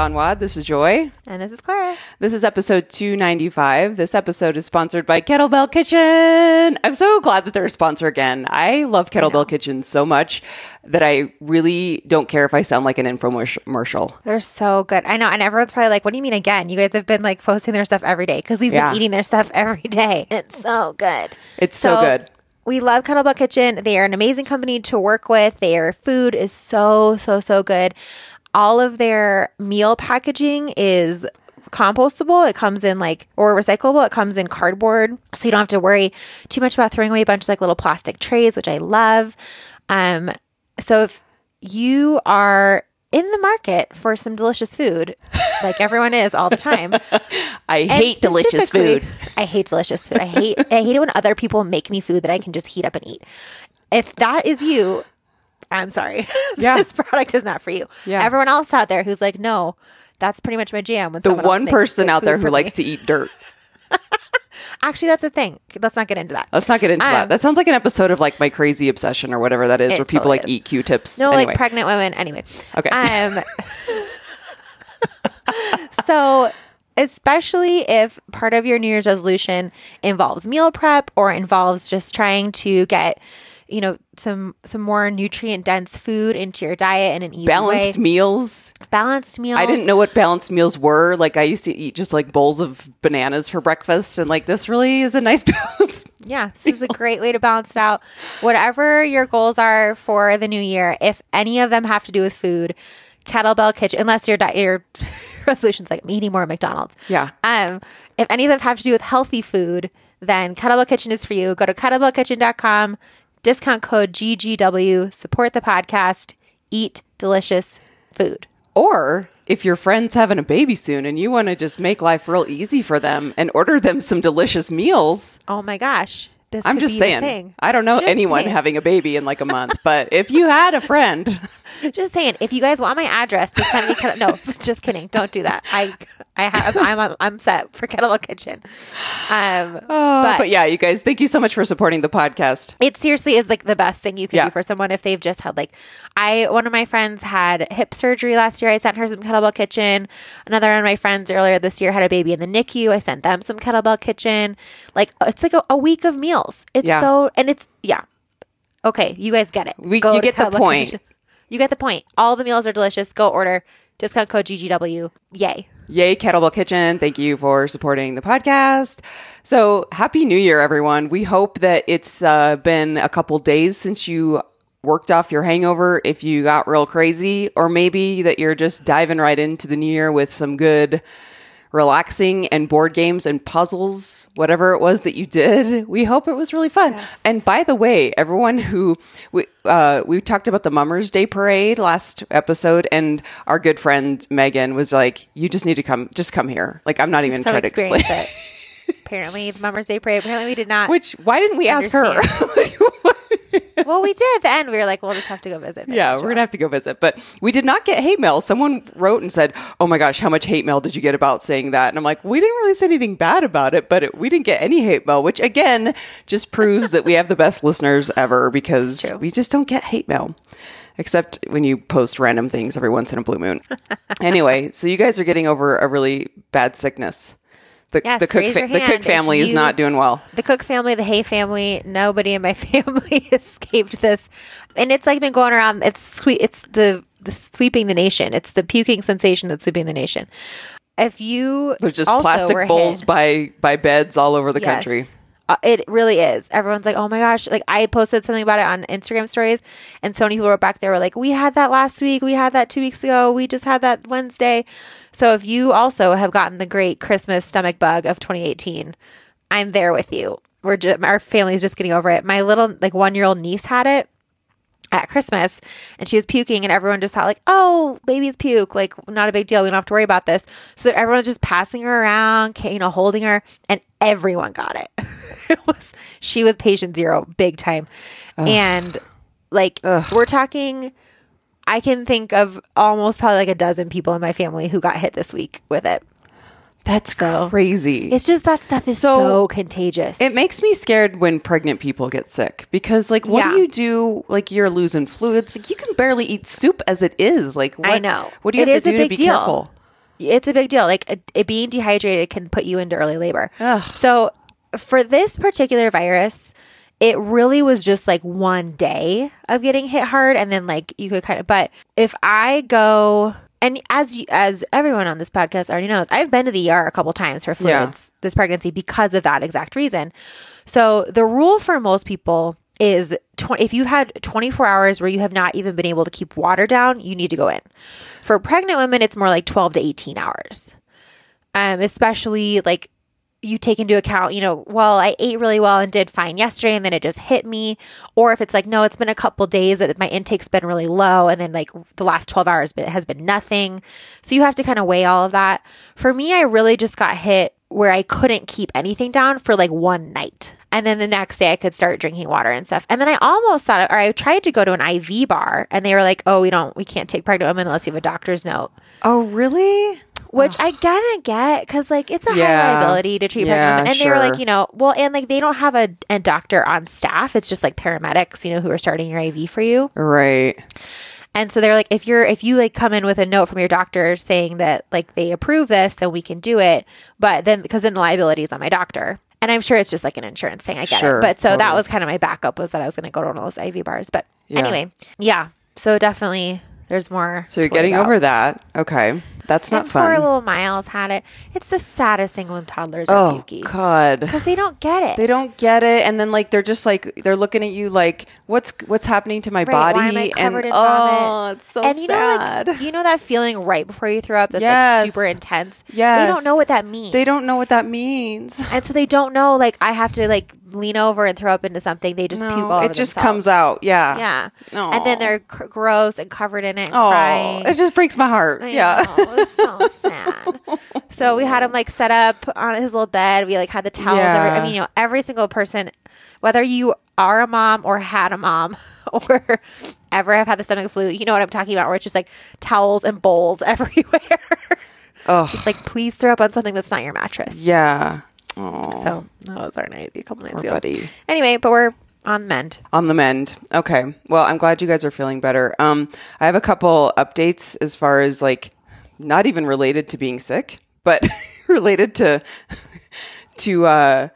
Gone WOD. This is Joy. And this is Clara. This is episode 295. This episode is sponsored by Kettlebell Kitchen. I'm so glad that they're a sponsor again. I love Kettlebell Kitchen so much that I really don't care if I sound like an infomercial. They're so good. I know. And everyone's probably like, what do you mean again? You guys have been like posting their stuff every day because we've Yeah. been eating their stuff every day. It's so good. It's so good. We love Kettlebell Kitchen. They are an amazing company to work with. Their food is so, so, so good. All of their meal packaging is compostable. It comes in like, or recyclable. It comes in cardboard. So you don't have to worry too much about throwing away a bunch of like little plastic trays, which I love. Um, so if you are in the market for some delicious food, like everyone is all the time, I and hate delicious food. I hate delicious food. I hate I hate it when other people make me food that I can just heat up and eat. If that is you, I'm sorry. Yeah. this product is not for you. Yeah. Everyone else out there who's like, no, that's pretty much my jam. When The one person out there who for likes to eat dirt. actually, that's a thing. Let's not get into that. Let's not get into that. Um, That sounds like an episode of like my crazy obsession or whatever that is, where people totally like is. eat Q-tips. No, Anyway. like pregnant women. Anyway. Okay. Um, so, especially if part of your New Year's resolution involves meal prep or involves just trying to get, you know, some some more nutrient dense food into your diet in an easy balanced way. meals. Balanced meals. I didn't know what balanced meals were. Like I used to eat just like bowls of bananas for breakfast, and like this really is a nice balance. Yeah, this is a great way to balance it out. Whatever your goals are for the new year, if any of them have to do with food, Kettlebell Kitchen, unless your di- your resolution's like I'm eating more McDonald's. Yeah. Um, if any of them have to do with healthy food, then Kettlebell Kitchen is for you. Go to kettlebellkitchen.com, discount code GGW, support the podcast, eat delicious food. Or if your friend's having a baby soon and you want to just make life real easy for them and order them some delicious meals, Oh my gosh. This I'm just saying. I don't know Just anyone saying. having a baby in like a month, but if you had a friend, Just saying, if you guys want my address to send me, kettle- no, just kidding. Don't do that. I, I have, I'm, I'm set for Kettlebell Kitchen. Um, but, but yeah, you guys, thank you so much for supporting the podcast. it seriously is like the best thing you can Yeah. do for someone if they've just had like I one of my friends had hip surgery last year. I sent her some kettlebell kitchen. Another one of my friends earlier this year had a baby in the NICU. I sent them some kettlebell kitchen. Like it's like a, a week of meals. It's Yeah. so and it's yeah. Okay, you guys get it. We- Go you get the point. You get the point. All the meals are delicious. Go order. Discount code GGW. Yay. Yay, Kettlebell Kitchen. Thank you for supporting the podcast. So, Happy New Year, everyone. We hope that it's uh, been a couple days since you worked off your hangover if you got real crazy, or maybe that you're just diving right into the new year with some good relaxing and board games and puzzles, whatever it was that you did. We hope it was really fun. And by the way, everyone who we uh, we talked about the Mummers Day parade last episode, and our good friend Megan was like, "You just need to come, just come here." Like I'm not even trying to explain. it. Apparently, Mother's Day parade. Apparently, we did not. Which why didn't we ask her? well, we did at the end. We were like, we'll just have to go visit. Yeah, we're gonna have to go visit. But we did not get hate mail. Someone wrote and said, "Oh my gosh, how much hate mail did you get about saying that?" And I'm like, "We didn't really say anything bad about it, but it, we didn't get any hate mail." Which again just proves that we have the best listeners ever because we just don't get hate mail. Except when you post random things every once in a blue moon. anyway, so you guys are getting over a really bad sickness. The, Yes, the cook your the cook family is not doing well. the Cook family, the Hay family, nobody in my family escaped this, and it's like been going around. It's sweet. It's the the sweeping the nation. It's the puking sensation that's sweeping the nation. If you There's just plastic bowls hit- by by beds all over the Yes. country. Uh, it really is. Everyone's like, "Oh my gosh!" Like I posted something about it on Instagram stories, and so many people wrote back. They were like, "We had that last week. We had that two weeks ago. We just had that Wednesday." So if you also have gotten the great Christmas stomach bug of 2018, I'm there with you. We're just, our family's just getting over it. My little like one year old niece had it at Christmas and she was puking and everyone just thought like, oh, baby's puke, like not a big deal. We don't have to worry about this. So everyone's just passing her around, you know, holding her and everyone got it. it was, she was patient zero big time. And like we're talking, I can think of almost probably like a dozen people in my family who got hit this week with it. That's So- crazy. It's just that stuff is So- so, contagious. It makes me scared when pregnant people get sick because, like, what Yeah. do you do? Like, you're losing fluids. Like, you can barely eat soup as it is. Like, what, I know. What do you It have to a do to big be deal. careful? It's a big deal. Like it, it being dehydrated can put you into early labor. Ugh. So for this particular virus, it really was just like one day of getting hit hard and then like you could kind of but if I go and as you, as everyone on this podcast already knows, I've been to the ER a couple times for Yeah. fluids this pregnancy because of that exact reason. So the rule for most people is tw- if you had 24 hours where you have not even been able to keep water down, you need to go in. For pregnant women, it's more like 12 to 18 hours. Um, especially like you take into account, you know, well, I ate really well and did fine yesterday and then it just hit me. Or if it's like, no, it's been a couple days that my intake's been really low and then like the last 12 hours has been nothing. So you have to kind of weigh all of that. For me, I really just got hit where I couldn't keep anything down for like one night. And then the next day I could start drinking water and stuff. And then I almost thought, or I tried to go to an IV bar and they were like, oh, we don't, we can't take pregnant women unless you have a doctor's note Oh, really? Which I kind of get because like it's a Yeah. high liability to treat Yeah, pregnant women, and they were like, you know, well, and like they don't have a, a doctor on staff; it's just like paramedics, you know, who are starting your IV for you, Right. and so they're like, if you're if you like come in with a note from your doctor saying that like they approve this, then we can do it, but then because then the liability is on my doctor. And I'm sure it's just like an insurance thing. I get Sure, it. But so that was kind of my backup was that I was going to go to one of those IV bars. But Yeah. anyway, yeah. So definitely there's more. So you're getting about. over that. Okay. That's not and Poor little Miles had it. It's the saddest thing when toddlers are Oh, pukey God. because they don't get it. They don't get it, and then like they're just like they're looking at you like, what's what's happening to my Right, body? why am I covered and oh, vomit? it's so and you sad. know, like you know that feeling right before you throw up that's Yes. like super intense. Yeah. they don't know what that means. They don't know what that means. and so they don't know. Like I have to like lean over and throw up into something. They just puke all No, over it just themselves. comes out. Yeah. Yeah, Aw. and then they're cr- gross and covered in it, and Oh, crying. it just breaks my heart. I yeah. know, it was so sad. So we had him like set up on his little bed. We like had the towels. Every, I mean, you know, every single person, whether you are a mom or had a mom or ever have had the stomach flu, you know what I'm talking about. Where it's just like towels and bowls everywhere. Oh, just like please throw up on something that's not your mattress. yeah. Oh, So that was our night a couple nights poor ago. buddy. Anyway, but we're on mend. On the mend. Okay. Well, I'm glad you guys are feeling better. Um, I have a couple updates as far as like not even related to being sick, but related to to uh,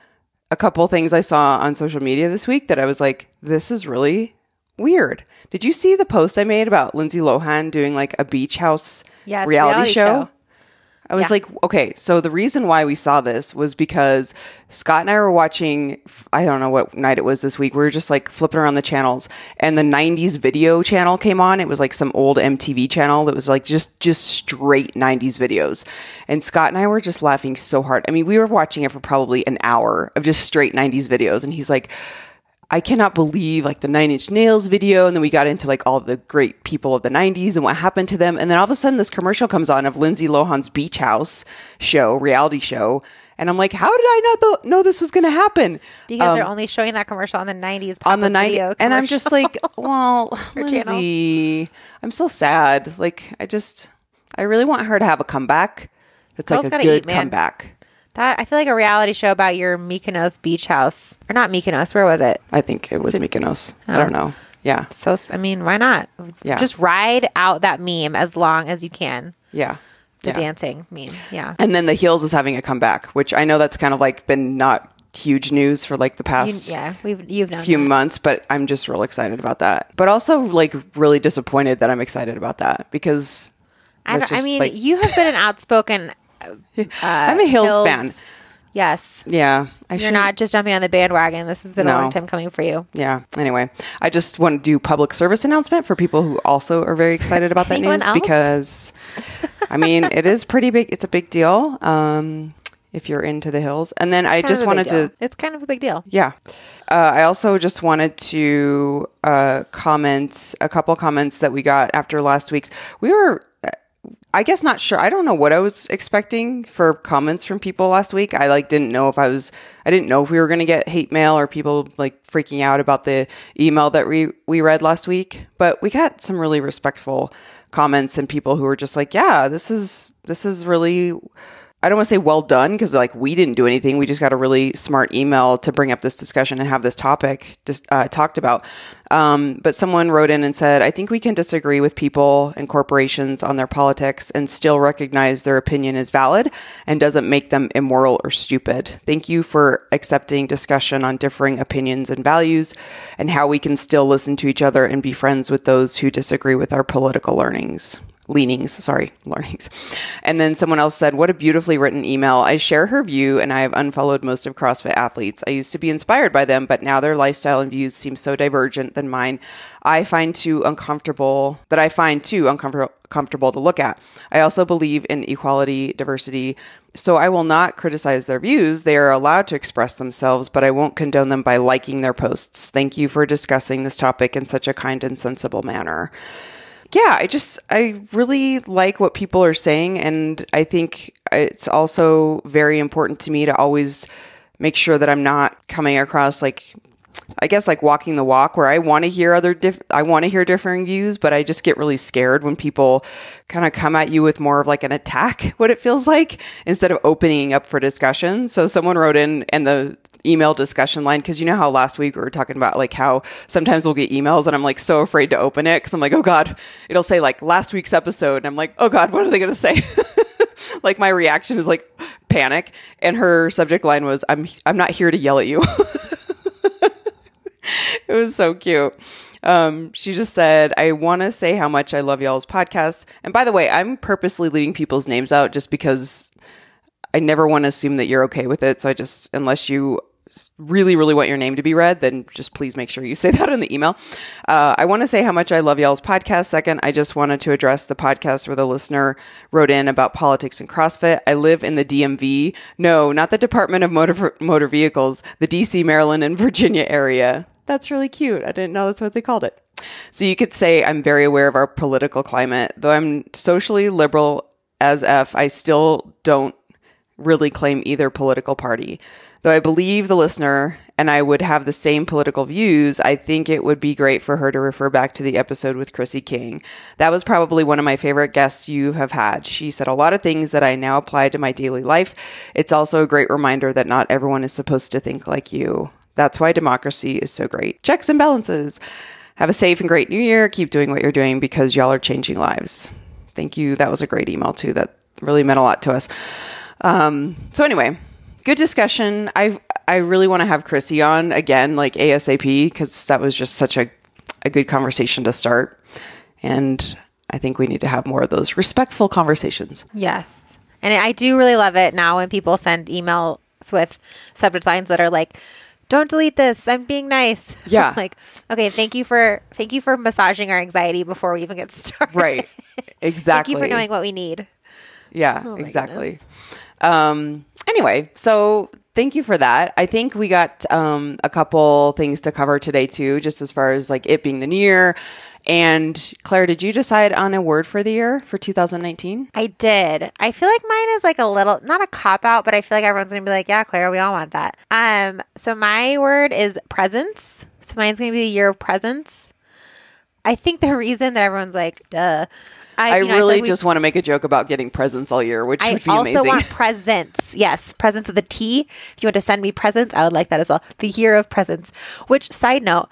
a couple things I saw on social media this week that I was like, this is really weird. Did you see the post I made about Lindsay Lohan doing like a beach house Yes, reality, reality show? show. I was Yeah. like, okay, so the reason why we saw this was because Scott and I were watching, I don't know what night it was this week. We were just like flipping around the channels and the 90s video channel came on. It was like some old MTV channel that was like just, just straight 90s videos. And Scott and I were just laughing so hard. I mean, we were watching it for probably an hour of just straight 90s videos. And he's like, I cannot believe like the Nine Inch Nails video, and then we got into like all the great people of the '90s and what happened to them, and then all of a sudden this commercial comes on of Lindsay Lohan's Beach House show, reality show, and I'm like, how did I not th- know this was going to happen Because they're only showing that commercial on the 90s. Um, on the pop-up night? video And I'm just like, well, channel. Lindsay, I'm so sad. Like, I just, I really want her to have a comeback. That's like a good eat, comeback. That I feel like a reality show about your Mykonos beach house, or not Mykonos. Where was it? I think it was Mykonos. I oh. don't know. Yeah, So I mean, why not? Yeah. Just ride out that meme as long as you can. yeah, The yeah. dancing meme. Yeah. And then the heels is having a comeback, which I know that's kind of like been not huge news for like the You, past yeah, we've you've known few that. months, but I'm just real excited about that. But also like really disappointed that I'm excited about that because I, don't- I mean, like- you have been an outspoken. I'm a Hills, Hills- fan. Yes, Yeah, I you're not just jumping on the bandwagon. This has been a long time coming for you. Yeah. Anyway, I just want to do public service announcement for people who also are very excited about that news else? because, I mean, it is pretty big. It's a big deal. Um, if you're into the hills, and then I just of a big wanted to. It's kind of a big deal. Yeah. Uh, I also just wanted to uh, comment a couple comments that we got after last week's. We were, uh, I guess, not sure. I don't know what I was expecting for comments from people last week. I like didn't know if I was. I didn't know if we were going to get hate mail or people like freaking out about the email that we we read last week. But we got some really respectful comments and people who were just like, "Yeah, this is this is really." I don't want to say well done because like we didn't do anything. We just got a really smart email to bring up this discussion and have this topic just uh, talked about. Um, but someone wrote in and said, I think we can disagree with people and corporations on their politics and still recognize their opinion is valid and doesn't make them immoral or stupid. Thank you for accepting discussion on differing opinions and values and how we can still listen to each other and be friends with those who disagree with our political learnings leanings, sorry, learnings. And then someone else said, What a beautifully written email. I share her view and I have unfollowed most of CrossFit athletes. I used to be inspired by them, but now their lifestyle and views seem so divergent than mine. I find too uncomfortable that I find too uncomfortable comfortable to look at. I also believe in equality, diversity. So I will not criticize their views. They are allowed to express themselves, but I won't condone them by liking their posts. Thank you for discussing this topic in such a kind and sensible manner yeah, I just, I really like what people are saying. And I think it's also very important to me to always make sure that I'm not coming across like, I guess like walking the walk where I want to hear other diff- I want to hear differing views, but I just get really scared when people kind of come at you with more of like an attack, what it feels like, instead of opening up for discussion. So someone wrote in and the email discussion line because you know how last week we were talking about like how sometimes we'll get emails and I'm like so afraid to open it because I'm like, oh God, it'll say like last week's episode. And I'm like, oh God, what are they going to say? like my reaction is like panic. And her subject line was, I'm, I'm not here to yell at you. it was so cute. Um, she just said, I want to say how much I love y'all's podcast. And by the way, I'm purposely leaving people's names out just because I never want to assume that you're okay with it. So I just, unless you really, really want your name to be read, then just please make sure you say that in the email. Uh, I want to say how much I love y'all's podcast. Second, I just wanted to address the podcast where the listener wrote in about politics and CrossFit. I live in the DMV. No, not the Department of Motor, Motor Vehicles, the DC, Maryland, and Virginia area. That's really cute. I didn't know that's what they called it. So you could say I'm very aware of our political climate. Though I'm socially liberal as F, I still don't really claim either political party. Though I believe the listener and I would have the same political views, I think it would be great for her to refer back to the episode with Chrissy King. That was probably one of my favorite guests you have had. She said a lot of things that I now apply to my daily life. It's also a great reminder that not everyone is supposed to think like you. That's why democracy is so great. Checks and balances. Have a safe and great new year. Keep doing what you're doing because y'all are changing lives. Thank you. That was a great email, too. That really meant a lot to us. Um, so anyway, good discussion. I I really want to have Chrissy on again, like ASAP, because that was just such a a good conversation to start, and I think we need to have more of those respectful conversations. Yes, and I do really love it now when people send emails with subject lines that are like don't delete this. I'm being nice. Yeah. Like okay thank you for thank you for massaging our anxiety before we even get started. Right. Exactly thank you for knowing what we need. Yeah oh exactly. um anyway, so thank you for that. I think we got um, a couple things to cover today too, just as far as like it being the new year. And Claire, did you decide on a word for the year for 2019? I did. I feel like mine is like a little not a cop out, but I feel like everyone's gonna be like, "Yeah, Claire, we all want that." Um, so my word is presence. So mine's gonna be the year of presence. I think the reason that everyone's like, "Duh," I, I know, really I just want to make a joke about getting presents all year, which I would be amazing. I also want presents. Yes, presents with a T. If you want to send me presents, I would like that as well. The year of presents. Which side note,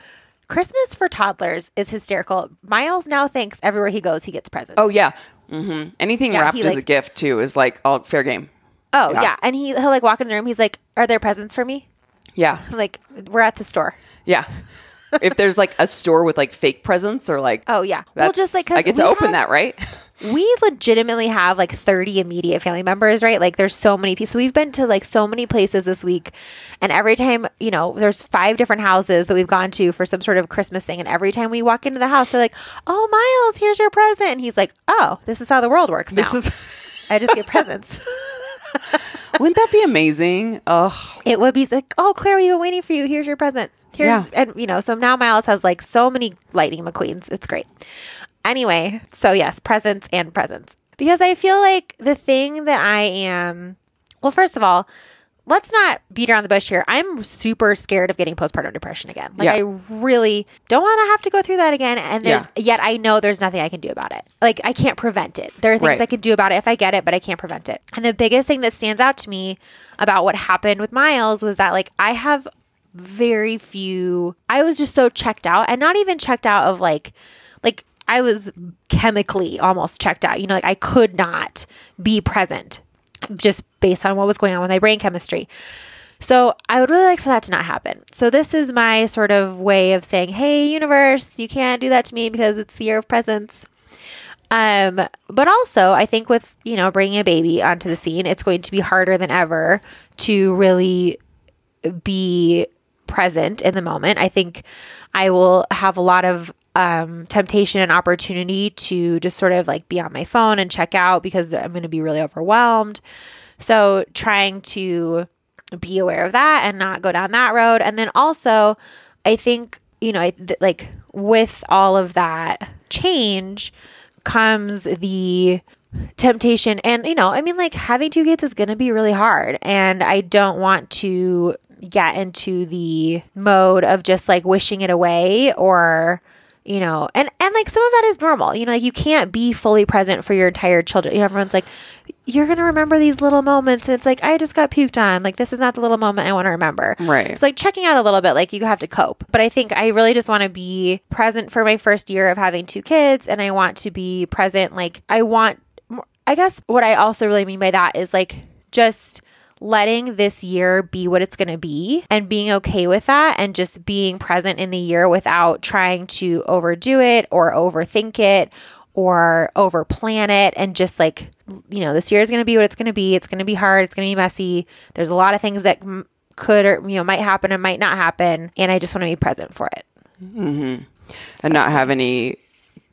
Christmas for toddlers is hysterical. Miles now thinks everywhere he goes, he gets presents. Oh yeah, mm-hmm. anything yeah, wrapped as like, a gift too is like all fair game. Oh yeah. yeah, and he he'll like walk in the room. He's like, "Are there presents for me?" Yeah, like we're at the store. Yeah if there's like a store with like fake presents or like oh yeah well just like i get to open have, that right we legitimately have like 30 immediate family members right like there's so many people so we've been to like so many places this week and every time you know there's five different houses that we've gone to for some sort of christmas thing and every time we walk into the house they're like oh miles here's your present and he's like oh this is how the world works now. this is i just get presents Wouldn't that be amazing? Oh, it would be like, oh, Claire, we've been waiting for you. Here's your present. Here's, yeah. and you know, so now Miles has like so many Lightning McQueens. It's great. Anyway, so yes, presents and presents. Because I feel like the thing that I am, well, first of all, let's not beat around the bush here. I'm super scared of getting postpartum depression again. Like Yeah. I really don't want to have to go through that again. And there's yet I know there's nothing I can do about it. Like I can't prevent it. There are things Right. I can do about it if I get it, but I can't prevent it. And the biggest thing that stands out to me about what happened with Miles was that like I have very few I was just so checked out and not even checked out of like like I was chemically almost checked out. You know, like I could not be present just based on what was going on with my brain chemistry. So I would really like for that to not happen. So this is my sort of way of saying, "Hey, universe, you can't do that to me because it's the year of presence." Um, but also, I think with you know bringing a baby onto the scene, it's going to be harder than ever to really be present in the moment. I think I will have a lot of um, temptation and opportunity to just sort of like be on my phone and check out because I'm going to be really overwhelmed. So trying to be aware of that and not go down that road. And then also, I think, you know, I, th- like with all of that change comes the temptation and you know i mean like having two kids is going to be really hard and i don't want to get into the mode of just like wishing it away or you know and and like some of that is normal. You know like you can't be fully present for your entire children. You know everyone's like you're to remember these little moments. And it's like i just got puked on. Like this is not the little moment i want to remember. Right. it's like checking out a little bit like you have to cope. But i think i really just want to be present for my first year of having two kids and i want to be present. Like i want I guess what I also really mean by that is like just letting this year be what it's going to be and being okay with that and just being present in the year without trying to overdo it or overthink it or over plan it and just like you know this year is going to be what it's going to be. It's going to be hard. It's going to be messy. There's a lot of things that m- could or you know might happen and might not happen and I just want to be present for it. Mm-hmm. And not have any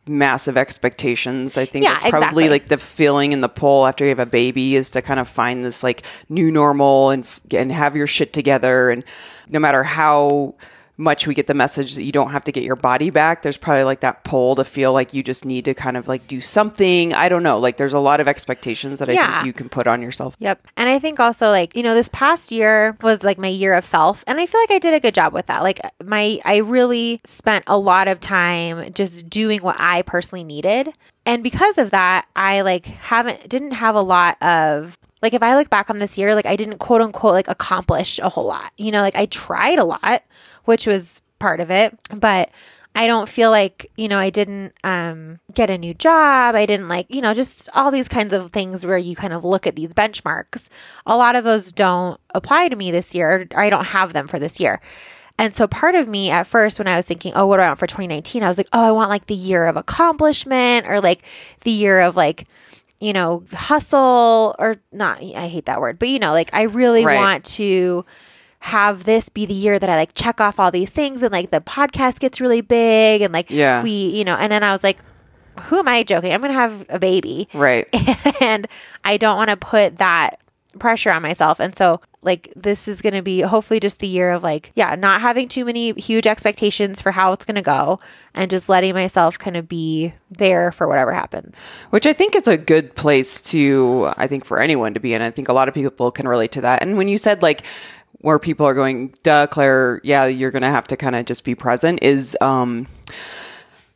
massive expectations. I think Yeah, that's probably exactly. like the feeling in the pull after you have a baby is to kind of find this like new normal and and have your shit together and no matter how much we get the message that you don't have to get your body back there's probably like that pull to feel like you just need to kind of like do something i don't know like there's a lot of expectations that i Yeah. think you can put on yourself Yep. And I think also like, you know, this past year was like my year of self and I feel like I did a good job with that. Like my I really spent a lot of time just doing what I personally needed. And because of that, I like haven't didn't have a lot of like if I look back on this year, like I didn't quote unquote like accomplish a whole lot. You know, like I tried a lot, which was part of it, but I don't feel like, you know, I didn't um, get a new job. I didn't like, you know, just all these kinds of things where you kind of look at these benchmarks. A lot of those don't apply to me this year, or I don't have them for this year. And so part of me at first, when I was thinking, oh, what do I want for 2019? I was like, oh, I want like the year of accomplishment or like the year of like, you know, hustle or not. I hate that word, but you know, like I really Right. want to have this be the year that I like check off all these things and like the podcast gets really big and like Yeah. we, you know, and then I was like, who am I joking? I'm going to have a baby right and I don't want to put that pressure on myself. And so like this is going to be hopefully just the year of like yeah, not having too many huge expectations for how it's going to go and just letting myself kind of be there for whatever happens. which I think is a good place to, I think, for anyone to be in. I think a lot of people can relate to that. And when you said like where people are going, duh, Claire, yeah, you're going to have to kind of just be present is, um,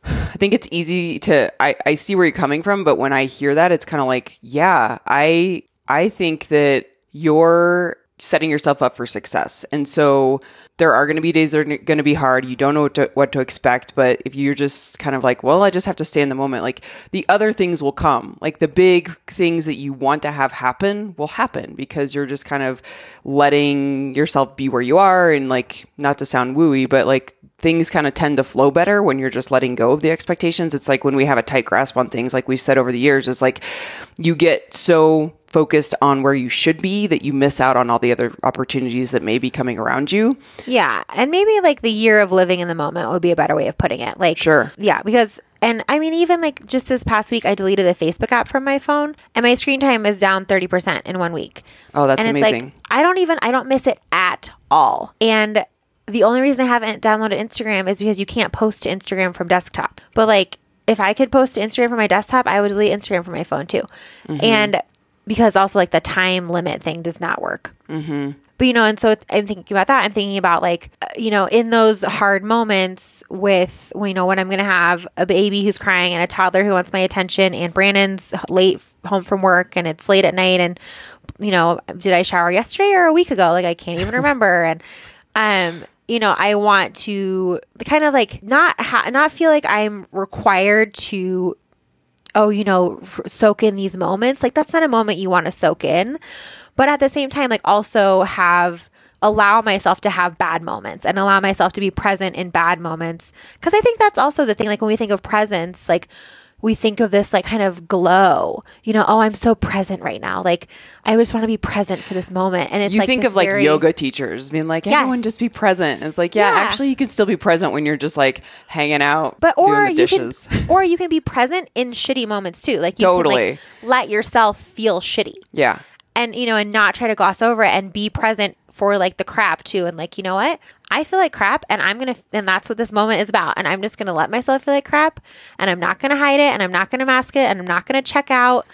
I think it's easy to, I, I see where you're coming from, but when I hear that, it's kind of like, yeah, I, I think that you're setting yourself up for success. And so there are going to be days that are going to be hard. You don't know what to, what to expect, but if you're just kind of like, well, I just have to stay in the moment, like the other things will come. Like the big things that you want to have happen will happen because you're just kind of letting yourself be where you are and like not to sound wooey, but like things kind of tend to flow better when you're just letting go of the expectations. It's like when we have a tight grasp on things, like we've said over the years, is like you get so focused on where you should be that you miss out on all the other opportunities that may be coming around you. Yeah. And maybe like the year of living in the moment would be a better way of putting it. Like, Sure. Yeah. Because, and I mean, even like just this past week, I deleted the Facebook app from my phone and my screen time is down 30% in one week. Oh, that's and amazing. Like, I don't even, I don't miss it at all. And the only reason I haven't downloaded Instagram is because you can't post to Instagram from desktop. But like, if I could post to Instagram from my desktop, I would delete Instagram from my phone too. Mm-hmm. And because also like the time limit thing does not work. But you know, and so I'm thinking about that. I'm thinking about like, uh, you know, in those hard moments with, you know, when I'm going to have a baby who's crying and a toddler who wants my attention, and Brandon's late home from work and it's late at night, and you know, did I shower yesterday or a week ago? Like I can't even remember, and um. You know, I want to kind of like not ha- not feel like I'm required to oh, you know, f- soak in these moments. Like that's not a moment you want to soak in. But at the same time, like also have allow myself to have bad moments and allow myself to be present in bad moments. Cause I think that's also the thing. Like when we think of presence, like we think of this like kind of glow, you know, oh, I'm so present right now. Like I just want to be present for this moment. And it's you like think of like very- yoga teachers being like, Yes. everyone just be present. And it's like, yeah, Yeah. actually, you can still be present when you're just like hanging out, but or doing the you dishes. can or you can be present in shitty moments too. Like you Totally. can like let yourself feel shitty. yeah. and you know and not try to gloss over it and be present for like the crap too. And like you know what? I feel like crap and i'm gonna and that's what this moment is about. And i'm just gonna let myself feel like crap and i'm not gonna hide it and i'm not gonna mask it and i'm not gonna check out.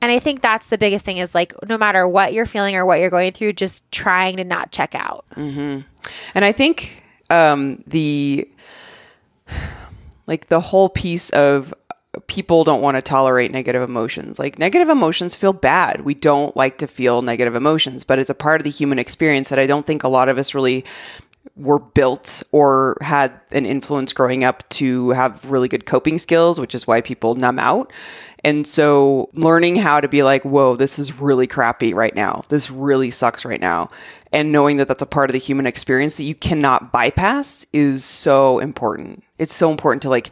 And i think that's the biggest thing is like no matter what you're feeling or what you're going through just trying to not check out. And I think um, the like the whole piece of people don't want to tolerate negative emotions. Like negative emotions feel bad. We don't like to feel negative emotions, but it's a part of the human experience that I don't think a lot of us really were built or had an influence growing up to have really good coping skills, which is why people numb out. And so learning how to be like, whoa, this is really crappy right now. This really sucks right now. And knowing that that's a part of the human experience that you cannot bypass is so important. It's so important to like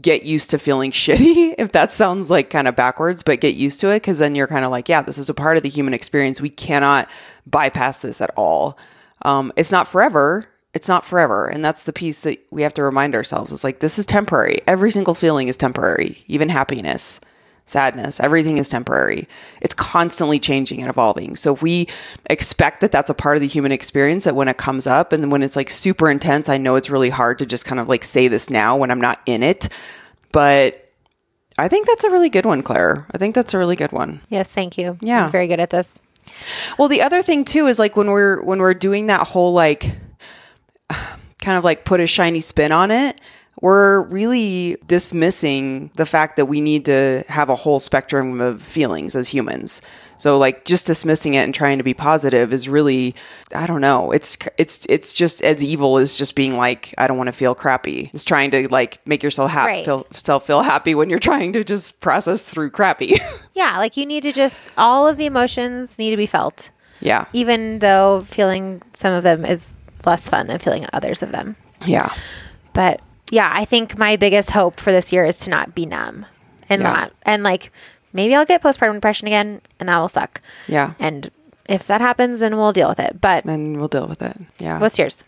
get used to feeling shitty, if that sounds like kind of backwards, but get used to it because then you're kind of like, yeah, this is a part of the human experience. We cannot bypass this at all. Um, it's not forever. It's not forever. And that's the piece that we have to remind ourselves. It's like, this is temporary. Every single feeling is temporary, even happiness, sadness, everything is temporary. It's constantly changing and evolving. So if we expect that that's a part of the human experience, that when it comes up and when it's like super intense, I know it's really hard to just kind of like say this now when I'm not in it. But I think that's a really good one, Claire. I think that's a really good one. yes thank you Yeah. I'm very good at this Well, the other thing too is like when we're when we're doing that whole like kind of like put a shiny spin on it, we're really dismissing the fact that we need to have a whole spectrum of feelings as humans. So like just dismissing it and trying to be positive is really I don't know. It's it's it's just as evil as just being like I don't want to feel crappy. It's trying to like make yourself happy Right. feel self feel happy when you're trying to just process through crappy. yeah like you need to just all of the emotions need to be felt yeah. even though feeling some of them is less fun than feeling others of them. Yeah. But yeah, I think my biggest hope for this year is to not be numb and Yeah. not and like maybe I'll get postpartum depression again and that will suck. Yeah. And if that happens, then we'll deal with it. But then we'll deal with it. Yeah. what's yours?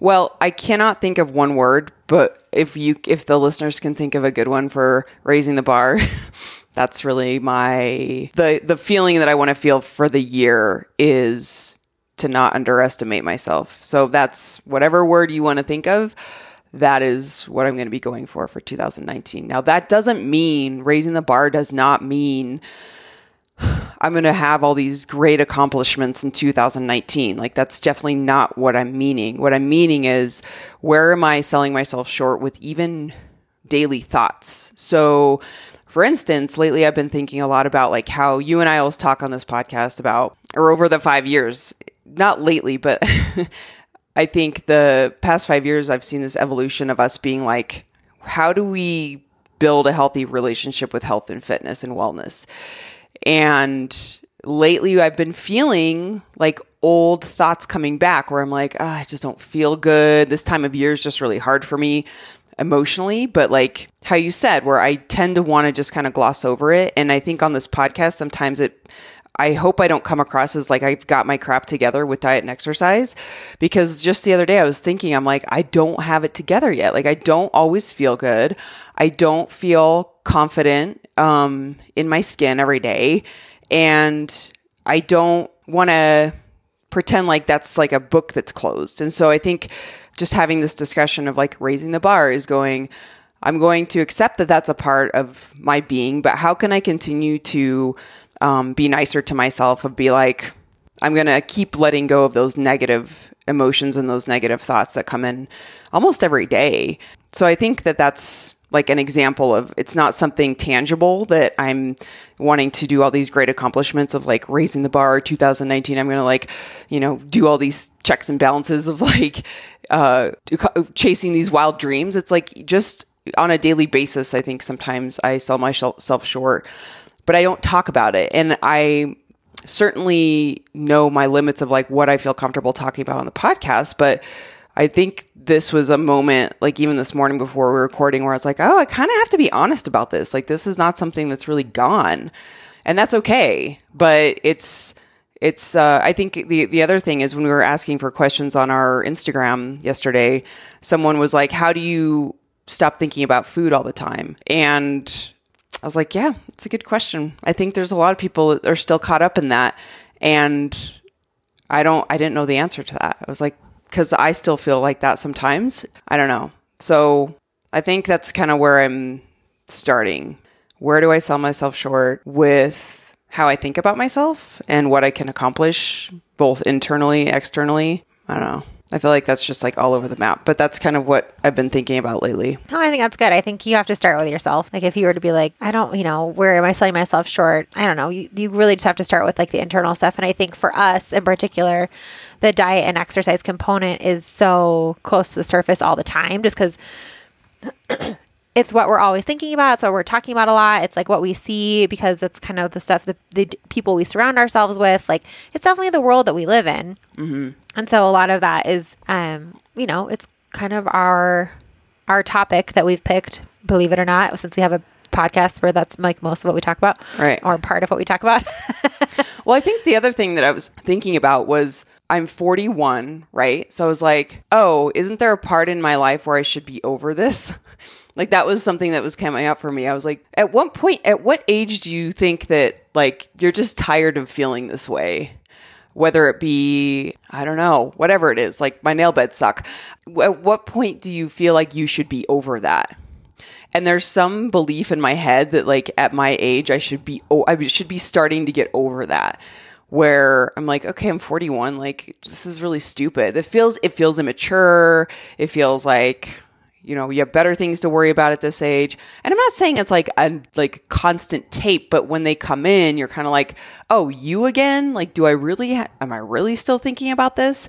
well, I cannot think of one word, but if you if the listeners can think of a good one for raising the bar, that's really my the the feeling that I want to feel for the year is to not underestimate myself. So that's whatever word you want to think of. That is what I'm going to be going for for 2019. Now that doesn't mean raising the bar does not mean I'm going to have all these great accomplishments in 2019. Like, that's definitely not what I'm meaning. What I'm meaning is where am I selling myself short with even daily thoughts? So, for instance, lately I've been thinking a lot about like how you and I always talk on this podcast about, or over the five years, not lately, but I think the past five years I've seen this evolution of us being like, how do we build a healthy relationship with health and fitness and wellness? And lately I've been feeling like old thoughts coming back where I'm like, ah, I just don't feel good. This time of year is just really hard for me emotionally. But like how you said, where I tend to want to just kind of gloss over it. And I think on this podcast, sometimes it, I hope I don't come across as like I've got my crap together with diet and exercise because just the other day I was thinking, I'm like, I don't have it together yet. Like, I don't always feel good. I don't feel confident um, in my skin every day. And I don't want to pretend like that's like a book that's closed. And so I think just having this discussion of like raising the bar is going, I'm going to accept that that's a part of my being, but how can I continue to um, be nicer to myself of be like, I'm going to keep letting go of those negative emotions and those negative thoughts that come in almost every day. So I think that that's like an example of it's not something tangible that I'm wanting to do all these great accomplishments of like raising the bar 2019 I'm going to like you know do all these checks and balances of like uh chasing these wild dreams it's like just on a daily basis I think sometimes I sell myself short but I don't talk about it and I certainly know my limits of like what I feel comfortable talking about on the podcast but I think this was a moment, like even this morning before we were recording, where I was like, oh, I kind of have to be honest about this. Like, this is not something that's really gone. And that's okay. But it's, it's, uh, I think the, the other thing is when we were asking for questions on our Instagram yesterday, someone was like, how do you stop thinking about food all the time? And I was like, yeah, it's a good question. I think there's a lot of people that are still caught up in that. And I don't, I didn't know the answer to that. I was like, because I still feel like that sometimes. I don't know. So I think that's kind of where I'm starting. Where do I sell myself short with how I think about myself and what I can accomplish both internally, externally? I don't know. I feel like that's just like all over the map, but that's kind of what I've been thinking about lately. No, I think that's good. I think you have to start with yourself. Like if you were to be like, I don't, you know, where am I selling myself short? I don't know. You, you really just have to start with like the internal stuff. And I think for us in particular, the diet and exercise component is so close to the surface all the time just because it's what we're always thinking about. It's what we're talking about a lot. It's like what we see because it's kind of the stuff that the people we surround ourselves with. Like it's definitely the world that we live in. Mm-hmm. And so a lot of that is, um, you know, it's kind of our our topic that we've picked. Believe it or not, since we have a podcast where that's like most of what we talk about, right? Or part of what we talk about. well, I think the other thing that I was thinking about was I'm 41, right? So I was like, oh, isn't there a part in my life where I should be over this? Like that was something that was coming up for me. I was like, at what point, at what age do you think that like you're just tired of feeling this way? Whether it be, I don't know, whatever it is, like my nail beds suck. At what point do you feel like you should be over that? And there's some belief in my head that like at my age I should be oh I should be starting to get over that where I'm like, okay, I'm 41. Like, this is really stupid. It feels, it feels immature. It feels like you know, you have better things to worry about at this age. And I'm not saying it's like a like constant tape, but when they come in, you're kind of like, "Oh, you again? Like do I really ha- am I really still thinking about this?"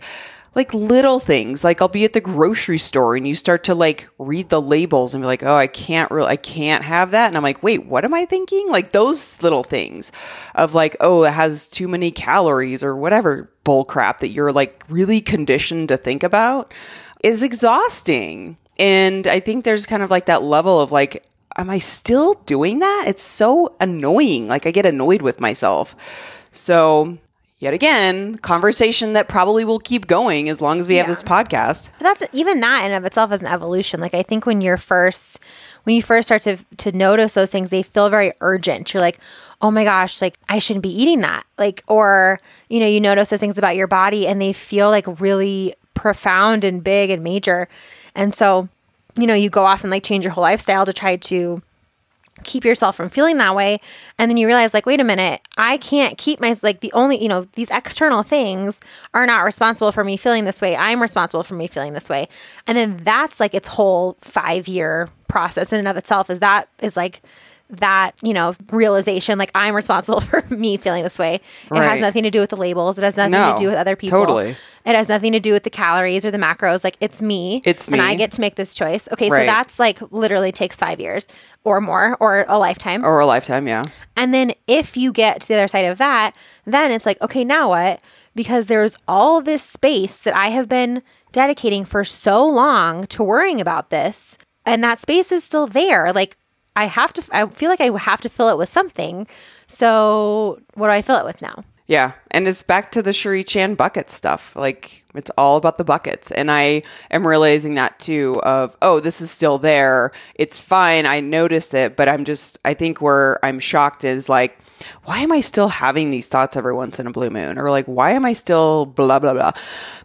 Like little things, like I'll be at the grocery store and you start to like read the labels and be like, "Oh, I can't really I can't have that." And I'm like, "Wait, what am I thinking?" Like those little things of like, "Oh, it has too many calories or whatever bull crap that you're like really conditioned to think about." is exhausting and I think there's kind of like that level of like, am I still doing that? It's so annoying. Like I get annoyed with myself. So yet again, conversation that probably will keep going as long as we yeah. have this podcast. But that's even that in of itself is an evolution. Like I think when you're first when you first start to to notice those things, they feel very urgent. You're like, oh my gosh, like I shouldn't be eating that. Like or, you know, you notice those things about your body and they feel like really profound and big and major. And so, you know, you go off and like change your whole lifestyle to try to keep yourself from feeling that way. And then you realize like wait a minute i can't keep my like the only you know these external things are not responsible for me feeling this way. I'm responsible for me feeling this way. And then that's like its whole five year process in and of itself is that is like that, you know, realization like I'm responsible for me feeling this way. Right. It has nothing to do with the labels. It has nothing no, to do with other people. Totally. It has nothing to do with the calories or the macros. Like it's me. It's me. And I get to make this choice. Okay, right. so that's like literally takes five years or more or a lifetime. Or a lifetime, yeah. And then if you get to the other side of that, then it's like, okay, now what? Because there's all this space that I have been dedicating for so long to worrying about this. And that space is still there. Like I have to, I feel like I have to fill it with something. So what do I fill it with now? Yeah. And it's back to the Sheree Chan bucket stuff. Like it's all about the buckets. And I am realizing that too of, oh, this is still there. It's fine. I notice it, but I'm just, I think where I'm shocked is like, why am I still having these thoughts every once in a blue moon? Or like, why am I still blah, blah, blah?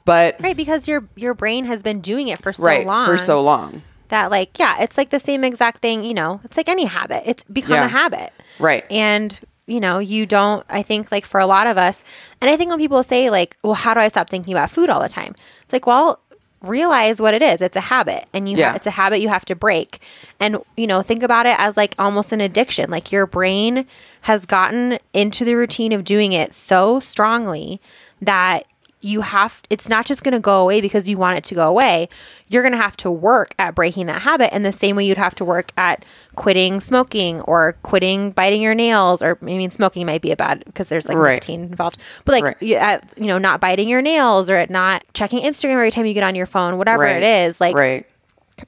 But right, because your, your brain has been doing it for so right, long. For so long that like yeah it's like the same exact thing you know it's like any habit it's become yeah. a habit right and you know, you don't, I think like for a lot of us, and I think when people say like, well, how do I stop thinking about food all the time? It's like, well, realize what it is. It's a habit and you Yeah. ha- it's a habit you have to break. And you know, think about it as like almost an addiction. Like your brain has gotten into the routine of doing it so strongly that you have it's not just going to go away because you want it to go away. You're going to have to work at breaking that habit in the same way you'd have to work at quitting smoking or quitting biting your nails or I mean smoking might be a bad because there's like Right. nicotine involved. But like Right. you, at, you know, not biting your nails or at not checking Instagram every time you get on your phone, whatever Right. it is, like right.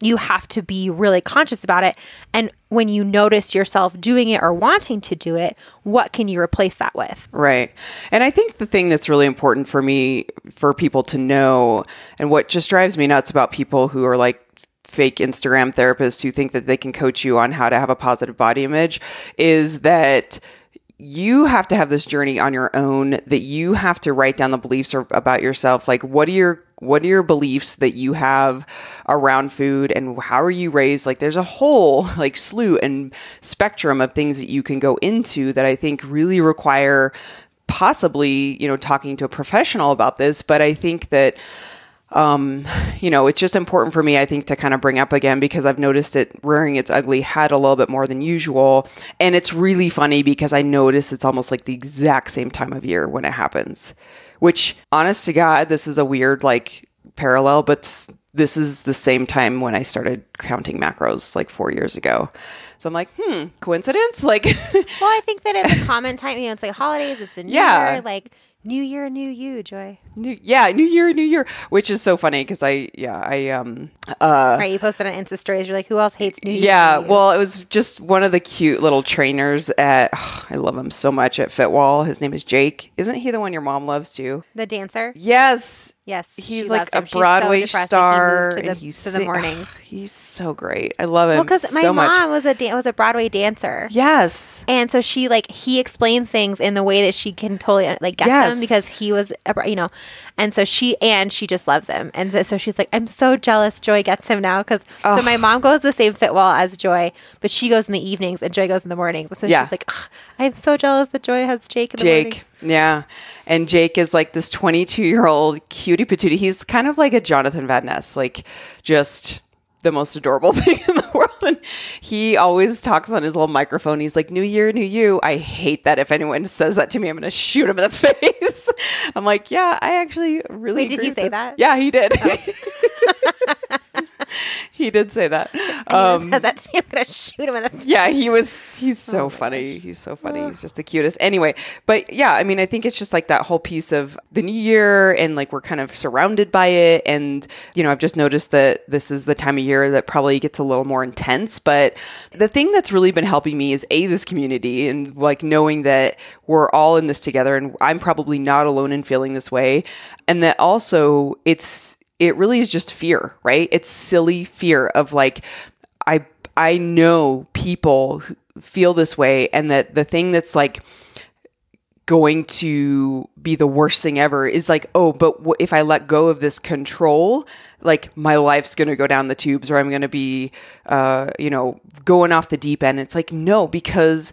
You have to be really conscious about it. And when you notice yourself doing it or wanting to do it, what can you replace that with? Right. And I think the thing that's really important for me, for people to know, and what just drives me nuts about people who are like fake Instagram therapists who think that they can coach you on how to have a positive body image is that you have to have this journey on your own that you have to write down the beliefs about yourself. Like what are your what are your beliefs that you have around food and how are you raised? Like there's a whole like slew and spectrum of things that you can go into that i think really require possibly you know talking to a professional about this. But i think that um, you know, it's just important for me, I think, to kind of bring up again because I've noticed it rearing its ugly head a little bit more than usual. And it's really funny because I notice it's almost like the exact same time of year when it happens, which, honest to God, this is a weird, like, parallel, but this is the same time when I started counting macros like four years ago. So I'm like, hmm, coincidence? Like, Well, I think that it's a common time. You know, it's like holidays, it's the new Yeah. year, like new year, new you, Joy. New, yeah, New Year, New Year, which is so funny because I, yeah, I, um, uh, right. You posted on Insta stories. You're like, who else hates new year? Yeah, new well, it was just one of the cute little trainers at. I love him so much at Fitwall. His name is Jake. Isn't he the one your mom loves too? the dancer. Yes. Yes, He's like a so Broadway he star, moved to the- and he's to the mornings. he's so great. I love him Well, because my so mom much. was a dan- was a Broadway dancer. Yes. And so she like he explains things in the way that she can totally like get Yes. them because he was a you know, and so she and she just loves him and so she's like I'm so jealous Joy gets him now because so my mom goes the same Fitwall as Joy but she goes in the evenings and Joy goes in the mornings so Yeah. she's like I'm so jealous that Joy has Jake in the Jake. mornings. Yeah. And Jake is like this 22 year old cutie patootie. He's kind of like a Jonathan Van Ness, like just the most adorable thing in the world. And he always talks on his little microphone. He's like, New Year, New You. I hate that. If anyone says that to me, I'm going to shoot him in the face. I'm like, yeah, I actually really Wait, did he say this." that? Yeah, he did. Oh. He did say that. He um, says that to me I'm gonna shoot him in the face. yeah, he was. He's oh so funny. He's so funny. He's just the cutest. Anyway, but yeah, I mean, I think it's just like that whole piece of the new year, and like we're kind of surrounded by it. And you know, I've just noticed that this is the time of year that probably gets a little more intense. But the thing that's really been helping me is a this community and like knowing that we're all in this together, and I'm probably not alone in feeling this way, and that also it's it really is just fear, right? It's silly fear of like I I know people feel this way and that the thing that's like going to be the worst thing ever is like oh but w- if I let go of this control like my life's going to go down the tubes or I'm going to be uh you know going off the deep end it's like no because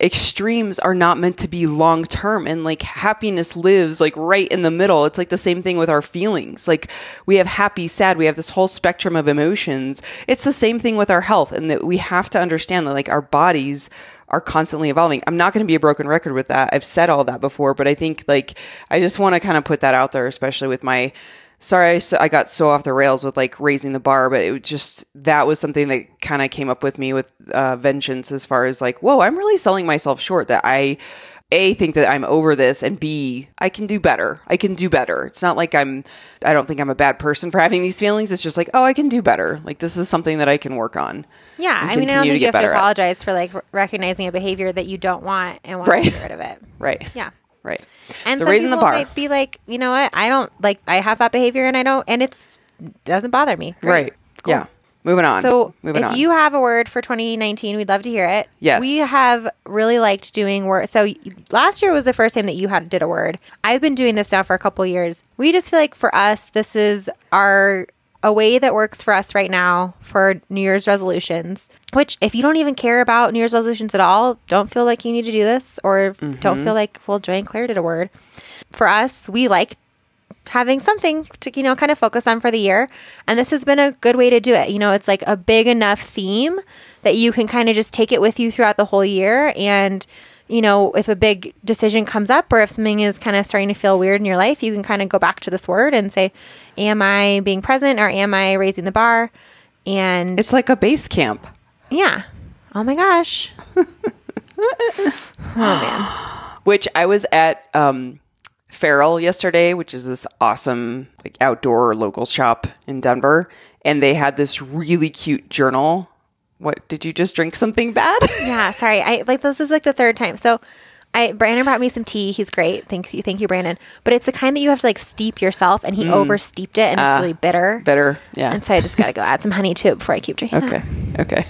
extremes are not meant to be long term and like happiness lives like right in the middle. It's like the same thing with our feelings. Like we have happy sad we have this whole spectrum of emotions. It's the same thing with our health and that we have to understand that like our bodies are constantly evolving. I'm not going to be a broken record with that. I've said all that before but i think like i just want to kind of put that out there especially with my sorry I, got so off the rails with like raising the bar but it was just that was something that kind of came up with me with uh, vengeance as far as like whoa i'm really selling myself short that i a think that i'm over this and b i can do better i can do better it's not like i'm i don't think i'm a bad person for having these feelings it's just like oh i can do better like this is something that i can work on Yeah, I mean, I don't think you have to better at. apologize for like recognizing a behavior that you don't want and want Right. to get rid of it. right Yeah. right And so some raising the bar might be like, you know what? I don't like. I have that behavior, and I don't, and it's doesn't bother me. Great. right yeah moving on So moving if on you have a word for 2019, we'd love to hear it. Yes. We have really liked doing word. So last year was the first time that you had did a word. I've been doing this now for a couple years. We just feel like for us, this is our a way that works for us right now for New Year's resolutions, which if you don't even care about New Year's resolutions at all, don't feel like you need to do this or mm-hmm. don't feel like, well, Joy and Claire did a word. For us, we like having something to you know kind of focus on for the year. And this has been a good way to do it. You know it's like a big enough theme that you can kind of just take it with you throughout the whole year. And you know if a big decision comes up or if something is kind of starting to feel weird in your life you can kind of go back to this word and say am i being present or am i raising the bar? And It's like a base camp. yeah. Oh my gosh. Oh man. Which I was at um, Feral yesterday, which is this awesome like outdoor local shop in Denver, and they had this really cute journal. What did you just drink something bad? Yeah, sorry. I like this is like the third time. So I Brandon brought me some tea. He's great. Thank you, thank you, Brandon. But it's the kind that you have to like steep yourself, and he mm. over steeped it, and it's ah, really bitter. Bitter, yeah. And so I just got to go add some honey to it before I keep drinking. okay, okay.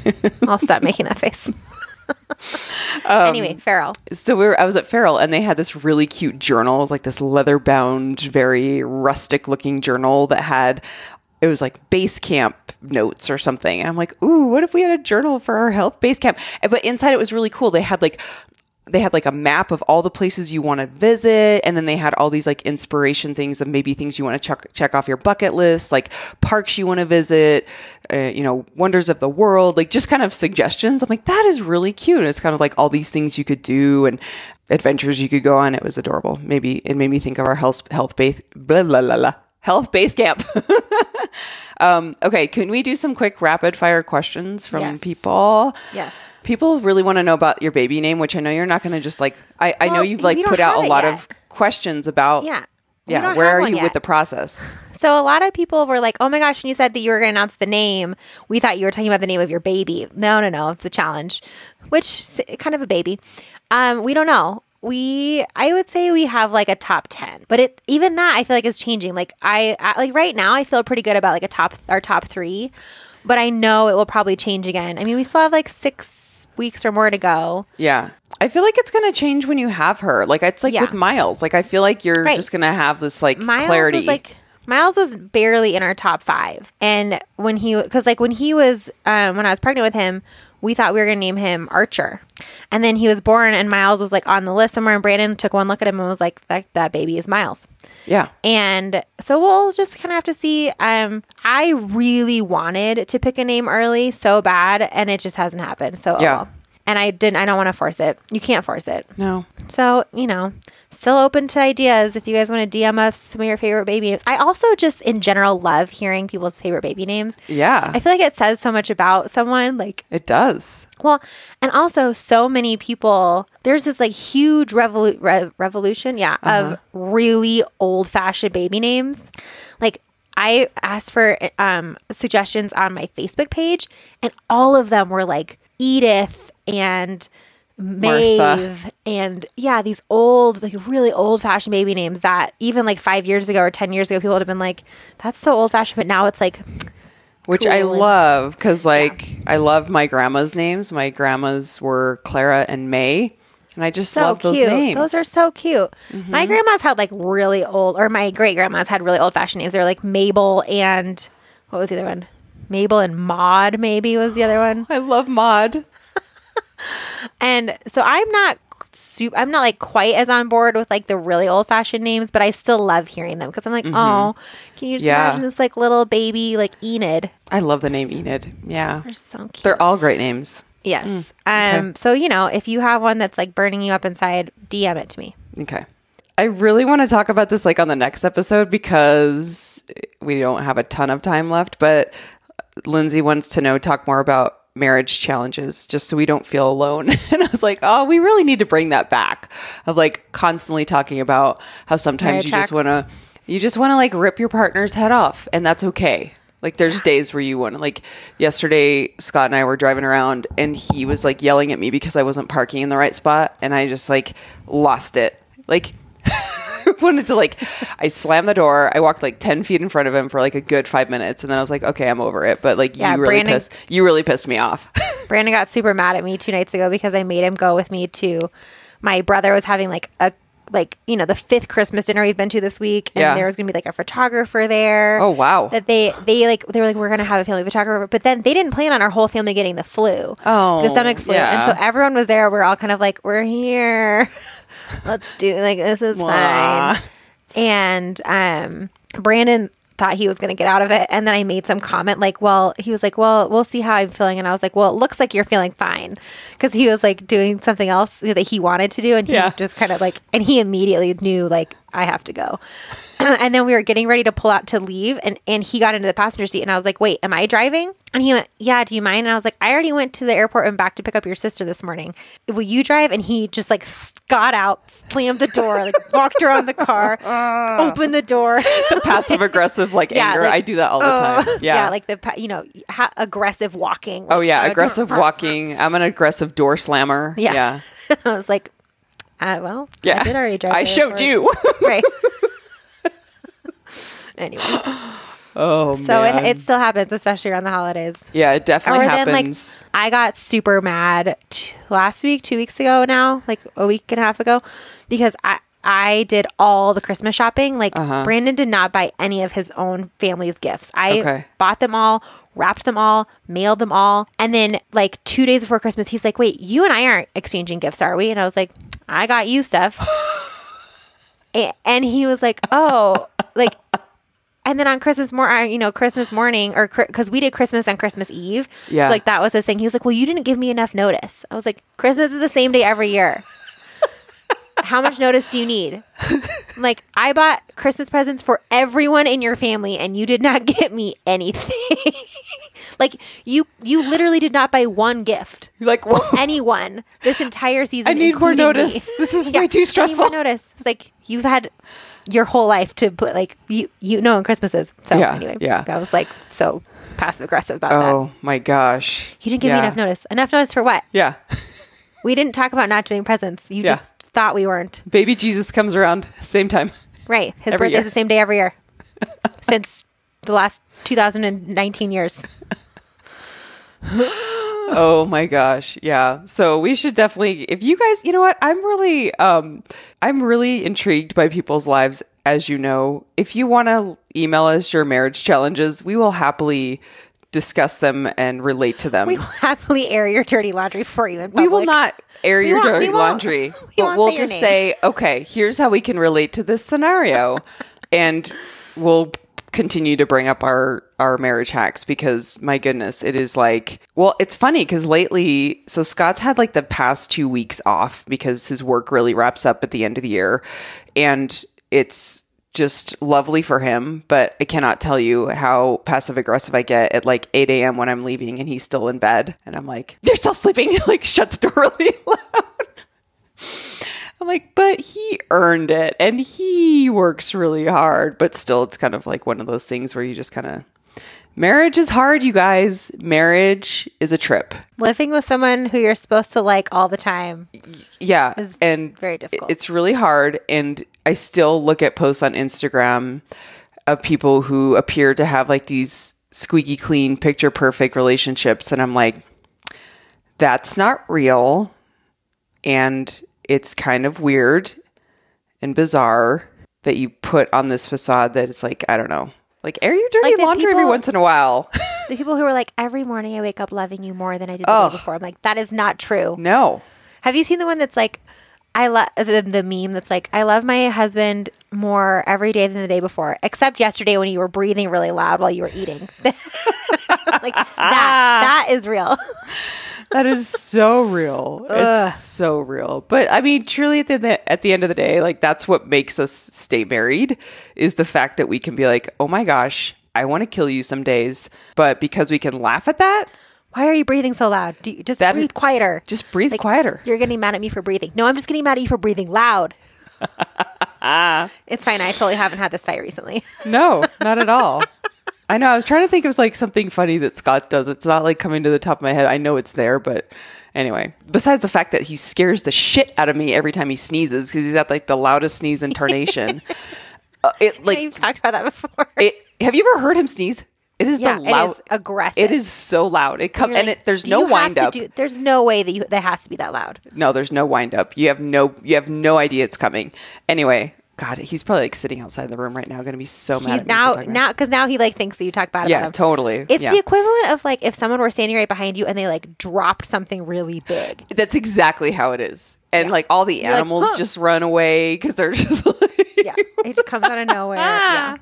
I'll stop making that face. Um, anyway, Feral. so we were, I was at Feral, and they had this really cute journal. It was like this leather bound, very rustic looking journal that had. It was like base camp notes or something. And I'm like, ooh, what if we had a journal for our health base camp? But inside it was really cool. They had like they had like a map of all the places you want to visit and then they had all these like inspiration things of maybe things you want to check check off your bucket list like parks you want to visit uh, you know wonders of the world like just kind of suggestions. I'm like that is really cute. It's kind of like all these things you could do and adventures you could go on. It was adorable. Maybe it made me think of our health health base blah blah blah, blah health base camp. Um okay can we do some quick rapid fire questions from Yes. people? Yes. People really want to know about your baby name, which I know you're not going to just like. I, I know you've like put out a lot yet. of questions about. Yeah. Yeah. Where are you yet. with the process? So a lot of people were like, "Oh my gosh!" When you said that you were going to announce the name, we thought you were talking about the name of your baby. No, no, no. It's a challenge, which kind of a baby. Um, we don't know. We, I would say we have like a top ten, but it even that I feel like is changing. Like I, I like right now, I feel pretty good about like a top our top three, but I know it will probably change again. I mean, we still have like six weeks or more to go. Yeah. I feel like it's going to change when you have her. Like it's like Yeah. with Miles. Like I feel like you're Right. just going to have this like Miles clarity. was like Miles was barely in our top five, and when he because like when he was um, when I was pregnant with him, we thought we were gonna name him Archer, and then he was born, and Miles was like on the list somewhere, and Brandon took one look at him and was like, "That that baby is Miles." yeah. And so we'll just kind of have to see. Um, I really wanted to pick a name early so bad, and it just hasn't happened. So oh Yeah. well. And I didn't. I don't want to force it. You can't force it. No. So, you know, still open to ideas if you guys want to DM us some of your favorite baby names. I also just in general love hearing people's favorite baby names. Yeah. I feel like it says so much about someone. Like, it does. well, and also so many people, there's this like huge revolu- re- revolution, yeah, of really old fashioned baby names. Like, I asked for um, suggestions on my Facebook page, and all of them were like Edith and Maeve and yeah, these old, like really old fashioned baby names that even like five years ago or 10 years ago, people would have been like, that's so old fashioned. But now it's like, Which I and- love because like I love my grandma's names. My grandmas were Clara and May. And I just so love those cute. names. Those are so cute. Mm-hmm. My grandma's had like really old, or my great grandma's had really old fashioned names. They were like Mabel and what was the other one? Mabel and Maud, maybe was the other one. I love Maud. And so I'm not super, I'm not like quite as on board with like the really old fashioned names, but I still love hearing them because I'm like, oh, can you just Yeah. imagine this like little baby like Enid? I love the name Enid. Yeah. They're so cute. They're all great names. yes. Um. So you know, if you have one that's like burning you up inside, DM it to me. Okay. I really want to talk about this like on the next episode because we don't have a ton of time left, but Lindsay wants to know talk more about marriage challenges just so we don't feel alone. and I was like, "Oh, we really need to bring that back." Of like constantly talking about how sometimes you just want to you just want to like rip your partner's head off and that's okay. Like there's days where you want to like yesterday Scott and I were driving around and he was like yelling at me because I wasn't parking in the right spot and I just like lost it. Like wanted to like I slammed the door. I walked like 10 feet in front of him for like a good 5 minutes and then I was like okay, I'm over it. But like Yeah, you really Brandon- pissed you really pissed me off. Brandon got super mad at me two nights ago because I made him go with me to my brother was having like a like you know the fifth Christmas dinner we've been to this week, and Yeah. there was gonna be like a photographer there. Oh, wow. That they they like they were like we're gonna have a family photographer, but then they didn't plan on our whole family getting the flu, Oh, the stomach oh, flu, yeah. and so everyone was there. We're all kind of like we're here, let's do like this is fine. And um, Brandon thought he was going to get out of it. And then I made some comment like, well, he was like, well, we'll see how I'm feeling. And I was like, well, it looks like you're feeling fine. Cause he was like doing something else that he wanted to do. And he Yeah. just kind of like, and he immediately knew like, I have to go. and then we were getting ready to pull out to leave and, and he got into the passenger seat and I was like, wait, am I driving? And he went, yeah, do you mind? And I was like, I already went to the airport and back to pick up your sister this morning. Will you drive? And he just like got out, slammed the door, like walked around the car, opened the door. The passive aggressive like Yeah, anger. like, I do that all the uh, time. Yeah. like the pa- you know ha- aggressive walking. oh yeah, uh, aggressive walking. I'm an aggressive door slammer. Yeah. Yeah. I was like, uh, well, Yeah. I did already drive. I showed you. right. anyway, oh so man. it, it still happens, especially around the holidays. yeah, it definitely Or then, like, happens. I got super mad t- last week, two weeks ago now, like a week and a half ago, because I I did all the Christmas shopping. Like Uh-huh. Brandon did not buy any of his own family's gifts. I Okay. bought them all, wrapped them all, mailed them all, and then like two days before Christmas, he's like, "Wait, you and I aren't exchanging gifts, are we?" And I was like, "I got you stuff." And he was like, "Oh, like." And then on Christmas morning, uh, you know, Christmas morning, or because we did Christmas on Christmas Eve, Yeah. so like that was the thing. He was like, "Well, you didn't give me enough notice." I was like, "Christmas is the same day every year. How much notice do you need?" I'm like, I bought Christmas presents for everyone in your family, and you did not get me anything. Like you, you literally did not buy one gift. like, whoa. Anyone this entire season. I need more notice. me. This is Yeah, way I too need more stressful. notice. It's like you've had your whole life to put like you you know on Christmases. So Yeah, anyway, yeah. I was like so passive aggressive about that. Oh my gosh. You didn't give Yeah. me enough notice. Enough notice for what? Yeah. We didn't talk about not doing presents. You Yeah. just thought we weren't. Baby Jesus comes around same time. Right. His Every birthday's year. the same day every year since the last 2019 years. oh my gosh yeah. So we should definitely if you guys you know what? I'm really um i'm really intrigued by people's lives as you know. If you want to email us your marriage challenges we will happily discuss them and relate to them. We will happily air your dirty laundry for you in we will not air your won't- dirty laundry we but we'll say just say okay here's how we can relate to this scenario. And we'll continue to bring up our our marriage hacks because my goodness it is like well it's funny because lately so scott's had like the past two weeks off because his work really wraps up at the end of the year and it's just lovely for him but i cannot tell you how passive aggressive i get at like 8 a.m when i'm leaving and he's still in bed and i'm like they're still sleeping. Like shut the door really loud I'm like, but he earned it and he works really hard. But still, it's kind of like one of those things where you just kind of. Marriage is hard, you guys. Marriage is a trip. living with someone who you're supposed to like all the time. Yeah. And very difficult. It's really hard. And I still look at posts on Instagram of people who appear to have like these squeaky clean, picture perfect relationships. And I'm like, that's not real. And it's kind of weird and bizarre that you put on this facade that it's like, I don't know, like air your dirty Like laundry every once in a while. The people who are like, every morning I wake up loving you more than I did the day before. I'm like, that is not true. no. Have you seen the one that's like, I love the, the meme that's like, I love my husband more every day than the day before, except yesterday when you were breathing really loud while you were eating. like that, that is real. That is so real. It's so real. But I mean, truly, at the at the end of the day, like that's what makes us stay married is the fact that we can be like, oh my gosh, I want to kill you some days, but because we can laugh at that, Why are you breathing so loud? Do you, just That breathe is- quieter. just breathe quieter. You're getting mad at me for breathing. No, I'm just getting mad at you for breathing loud. it's fine. I totally haven't had this fight recently. No, not at all. I know. I was trying to think of like something funny that Scott does. It's not like coming to the top of my head. I know it's there, but anyway. Besides the fact that he scares the shit out of me every time he sneezes because he's got like the loudest sneeze in tarnation. uh, it like You've talked about that before. It, have you ever heard him sneeze? It is Yeah, the loud. is aggressive. It is so loud. It comes You're and it, there's no wind up. do- there's no way that you that has to be that loud. no, there's no wind up. You have no. You have no idea it's coming. Anyway, God, he's probably like sitting outside the room right now, going to be so mad He's at me. now now because now he like thinks that you talk bad about yeah, him. totally. It's yeah. the equivalent of like if someone were standing right behind you and they like dropped something really big. That's exactly how it is. And Yeah. like all the like, animals "Huh." just run away because they're just like, Yeah, it just comes out of nowhere. Yeah.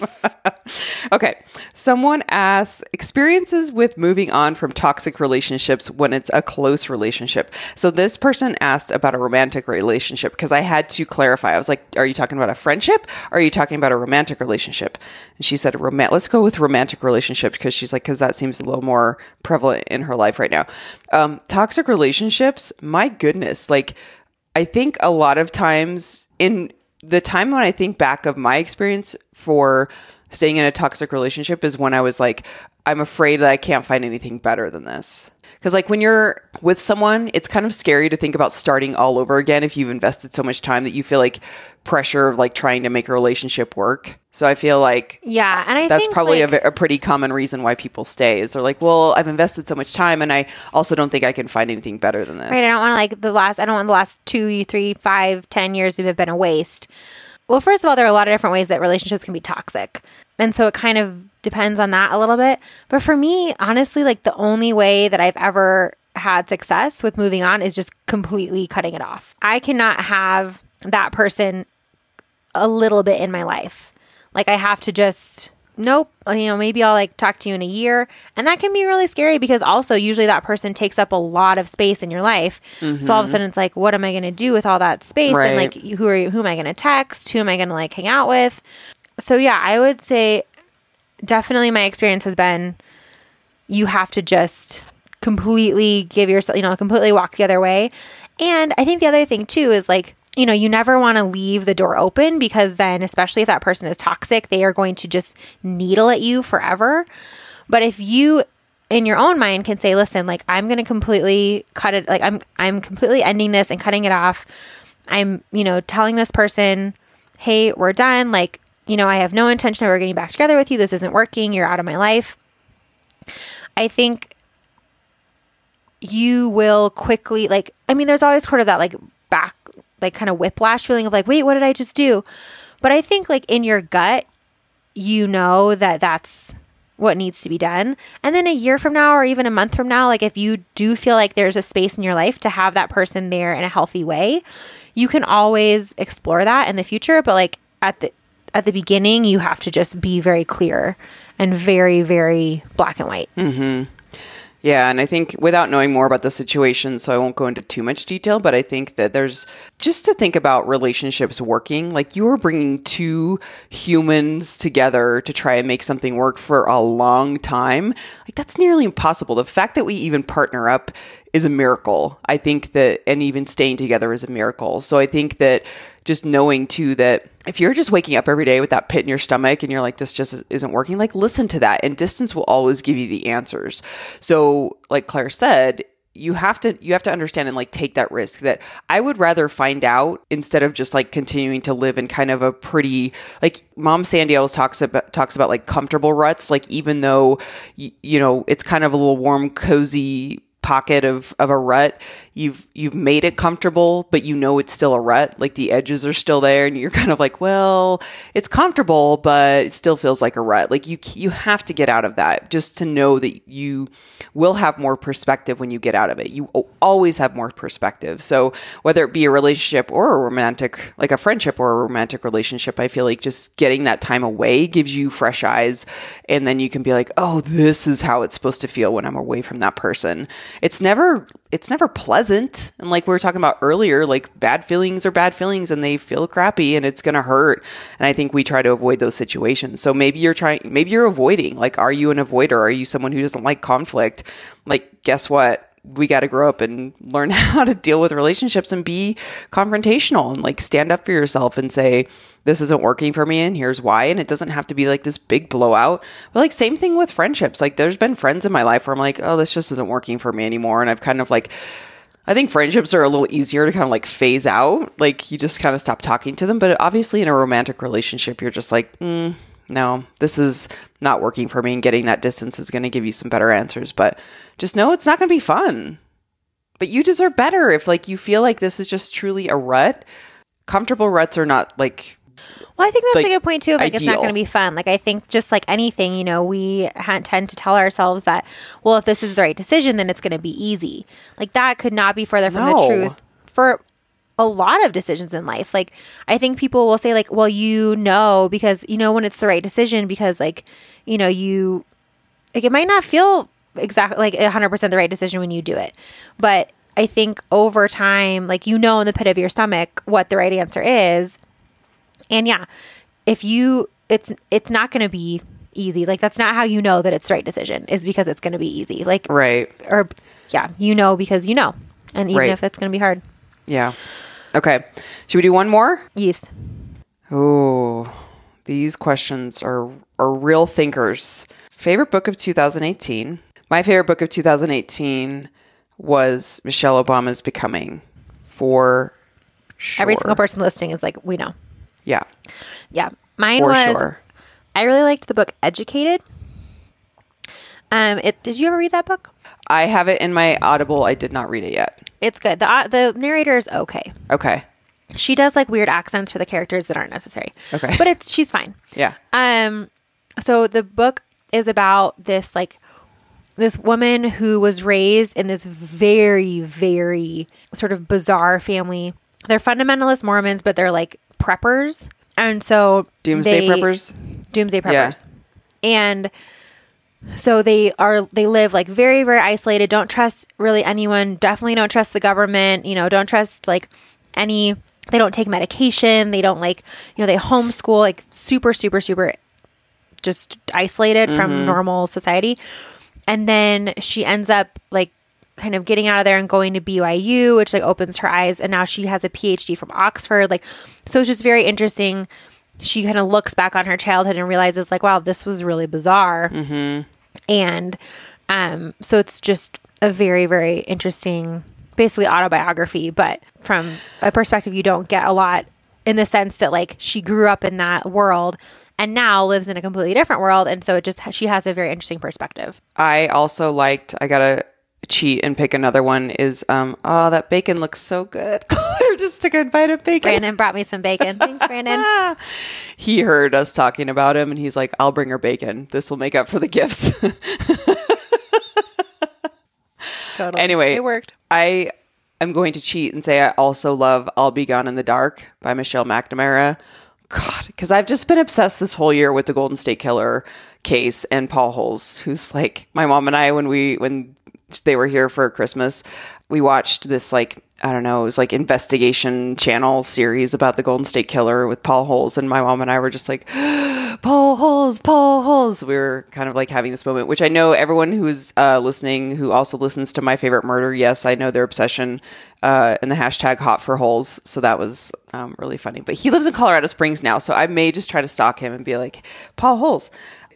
Okay. Someone asks experiences with moving on from toxic relationships when it's a close relationship. So this person asked about a romantic relationship because I had to clarify. I was like, are you talking about a friendship or are you talking about a romantic relationship? And she said, "Roman- let's go with romantic relationship because she's like, because that seems a little more prevalent in her life right now. Um, toxic relationships, my goodness, like, I think a lot of times in the time when I think back of my experience for staying in a toxic relationship is when I was like, I'm afraid that I can't find anything better than this. Because, like, when you're with someone, it's kind of scary to think about starting all over again if you've invested so much time that you feel like pressure of like trying to make a relationship work. So I feel like Yeah, and I that's probably like, a, a pretty common reason why people stay is they're like, well, I've invested so much time and I also don't think I can find anything better than this. Right. I don't want to like the last. I don't want the last two, three, five, ten years to have been a waste. Well, first of all, there are a lot of different ways that relationships can be toxic, and so it kind of depends on that a little bit. But for me, honestly, like the only way that I've ever had success with moving on is just completely cutting it off. I cannot have that person a little bit in my life. Like I have to just nope, you know, maybe I'll like talk to you in a year. And that can be really scary because also usually that person takes up a lot of space in your life. So all of a mm-hmm. sudden it's like what am I going to do with all that space Right. and like who are you, who am I going to text? Who am I going to like hang out with? So yeah, I would say definitely my experience has been you have to just completely give yourself, you know, completely walk the other way. And I think the other thing too is like, you know, you never want to leave the door open because then, especially if that person is toxic, they are going to just needle at you forever. But if you in your own mind can say, listen, like I'm going to completely cut it, like I'm, I'm completely ending this and cutting it off. I'm, you know, telling this person, hey, we're done. Like, you know, I have no intention of ever getting back together with you. This isn't working. You're out of my life. I think you will quickly like I mean there's always sort of that like back like kind of whiplash feeling of like wait what did I just do? But I think like in your gut you know that that's what needs to be done. And then a year from now or even a month from now like if you do feel like there's a space in your life to have that person there in a healthy way, you can always explore that in the future, but like at the at the beginning you have to just be very clear and very very black and white. Mm-hmm. Yeah, and I think without knowing more about the situation, so I won't go into too much detail, but I think that there's just to think about relationships working, like you are bringing two humans together to try and make something work for a long time. Like that's nearly impossible. The fact that we even partner up is a miracle. I think that, and even staying together is a miracle. So I think that just knowing too that if you're just waking up every day with that pit in your stomach and you're like, this just isn't working, like listen to that. And distance will always give you the answers. So, like Claire said, you have to you have to understand and like take that risk that I would rather find out instead of just like continuing to live in kind of a pretty like mom Sandy always talks about talks about like comfortable ruts like even though y- you know it's kind of a little warm cozy pocket of of a rut you've you've made it comfortable but you know it's still a rut like the edges are still there and you're kind of like well it's comfortable but it still feels like a rut. Like you you have to get out of that just to know that you will have more perspective when you get out of it. You always have more perspective. So whether it be a relationship or a romantic like a friendship or a romantic relationship i feel like just getting that time away gives you fresh eyes and then you can be like oh this is how it's supposed to feel when i'm away from that person. It's never it's never pleasant and like we were talking about earlier like bad feelings are bad feelings and they feel crappy and it's gonna hurt. And i think we try to avoid those situations. So maybe you're trying maybe you're avoiding. Like are you an avoider? Are you someone who doesn't like conflict? Like guess what? We got to grow up and learn how to deal with relationships and be confrontational and like stand up for yourself and say this isn't working for me and here's why. And it doesn't have to be like this big blowout. But like same thing with friendships. Like there's been friends in my life where i'm like oh this just isn't working for me anymore. And i've kind of like I think friendships are a little easier to kind of like phase out. Like you just kind of stop talking to them. But obviously, in a romantic relationship, you're just like, mm, no, this is not working for me, and getting that distance is going to give you some better answers. But just know it's not going to be fun. But you deserve better if like you feel like this is just truly a rut. Comfortable ruts are not like Well, I think that's like, a good point too. of, Like, it's not going to be fun. Like, I think just like anything, you know, we ha- tend to tell ourselves that, well, if this is the right decision, then it's going to be easy. Like, that could not be further from No. the truth for a lot of decisions in life. Like, I think people will say, like, well, you know, because you know when it's the right decision, because like, you know, you like it might not feel exactly like 100% the right decision when you do it but i think over time like you know in the pit of your stomach what the right answer is and yeah if you it's it's not going to be easy like that's not how you know that it's the right decision is because it's going to be easy like right. or yeah you know because you know and even Right. if it's going to be hard Yeah. Okay. Should we do one more? yes Oh, these questions are are real thinkers. Favorite book of 2018. My favorite book of 2018 was Michelle Obama's Becoming. For sure. every single person listening is like we know Yeah. yeah mine For was sure. i really liked the book educated um it did you ever read that book I have it in my Audible. I did not read it yet. It's good. The uh, the narrator is okay. Okay. She does like weird accents for the characters that aren't necessary. Okay. But it's she's fine. Yeah. Um so the book is about this like this woman who was raised in this very very sort of bizarre family. They're fundamentalist Mormons, but they're like preppers. And so Doomsday they- Preppers. doomsday Yeah. preppers. And so they are they live like very very isolated, don't trust really anyone, definitely don't trust the government, you know, don't trust like any they don't take medication, they don't like, you know, they homeschool like super super super just isolated from mm-hmm. normal society. And then she ends up like kind of getting out of there and going to BYU, which like opens her eyes. And now she has a PhD from Oxford. Like, so it's just very interesting. She kind of looks back on her childhood and realizes, like, wow, this was really bizarre. And um, so it's just a very, very interesting, basically autobiography, but from a perspective you don't get a lot in the sense that like she grew up in that world and now lives in a completely different world. And so it just, she has a very interesting perspective. I also liked. I gotta cheat and pick another one. Is um oh that bacon looks so good. Claire just took a bite of bacon. Brandon brought me some bacon. Thanks, Brandon. He heard us talking about him, and he's like, "I'll bring her bacon. This will make up for the gifts." Totally. Anyway. it worked. I am going to cheat and say I also love "I'll Be Gone in the Dark" by Michelle McNamara. God, because I've just been obsessed this whole year with the Golden State Killer case and Paul Holes, who's like my mom and I when we when they were here for Christmas, we watched this like I don't know, it was like investigation channel series about the Golden State Killer with Paul Holes, and my mom and I were just like, Paul Holes, Paul Holes. We were kind of like having this moment, which I know everyone who's uh, listening, who also listens to my favorite murder, yes, I know their obsession uh, and the hashtag hot for holes. So that was um, really funny. But he lives in Colorado Springs now, so I may just try to stalk him and be like, Paul Holes.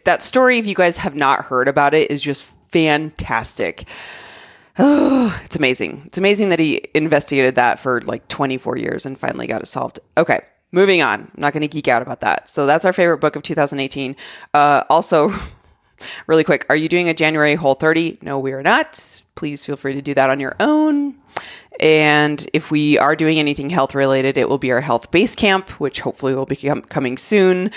That story, if you guys have not heard about it, is just fantastic. Oh, it's amazing. It's amazing that he investigated that for like 24 years and finally got it solved. Okay, moving on. I'm not going to geek out about that. So that's our favorite book of 2018. Uh, also, really quick, are you doing a January Whole 30? No, we are not. Please feel free to do that on your own. And if we are doing anything health related, it will be our health base camp, which hopefully will be com- coming soon.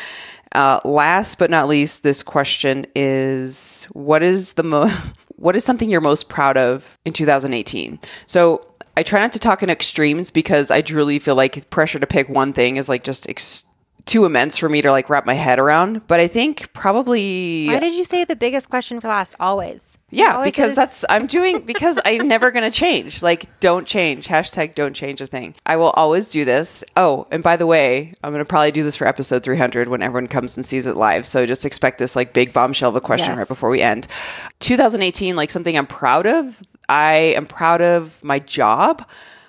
Uh, last but not least, this question is: What is the mo- What is something you're most proud of in 2018? So I try not to talk in extremes because I truly feel like pressure to pick one thing is like just ex- too immense for me to like wrap my head around. But I think probably Why did you say the biggest question for last? Always. yeah, Always because that's I'm doing because I'm never gonna change. Like, don't change. Hashtag don't change a thing. I will always do this. Oh, and by the way, I'm gonna probably do this for episode 300 when everyone comes and sees it live. So just expect this like big bombshell of a question Yes. right before we end. 2018, like something I'm proud of. I am proud of my job.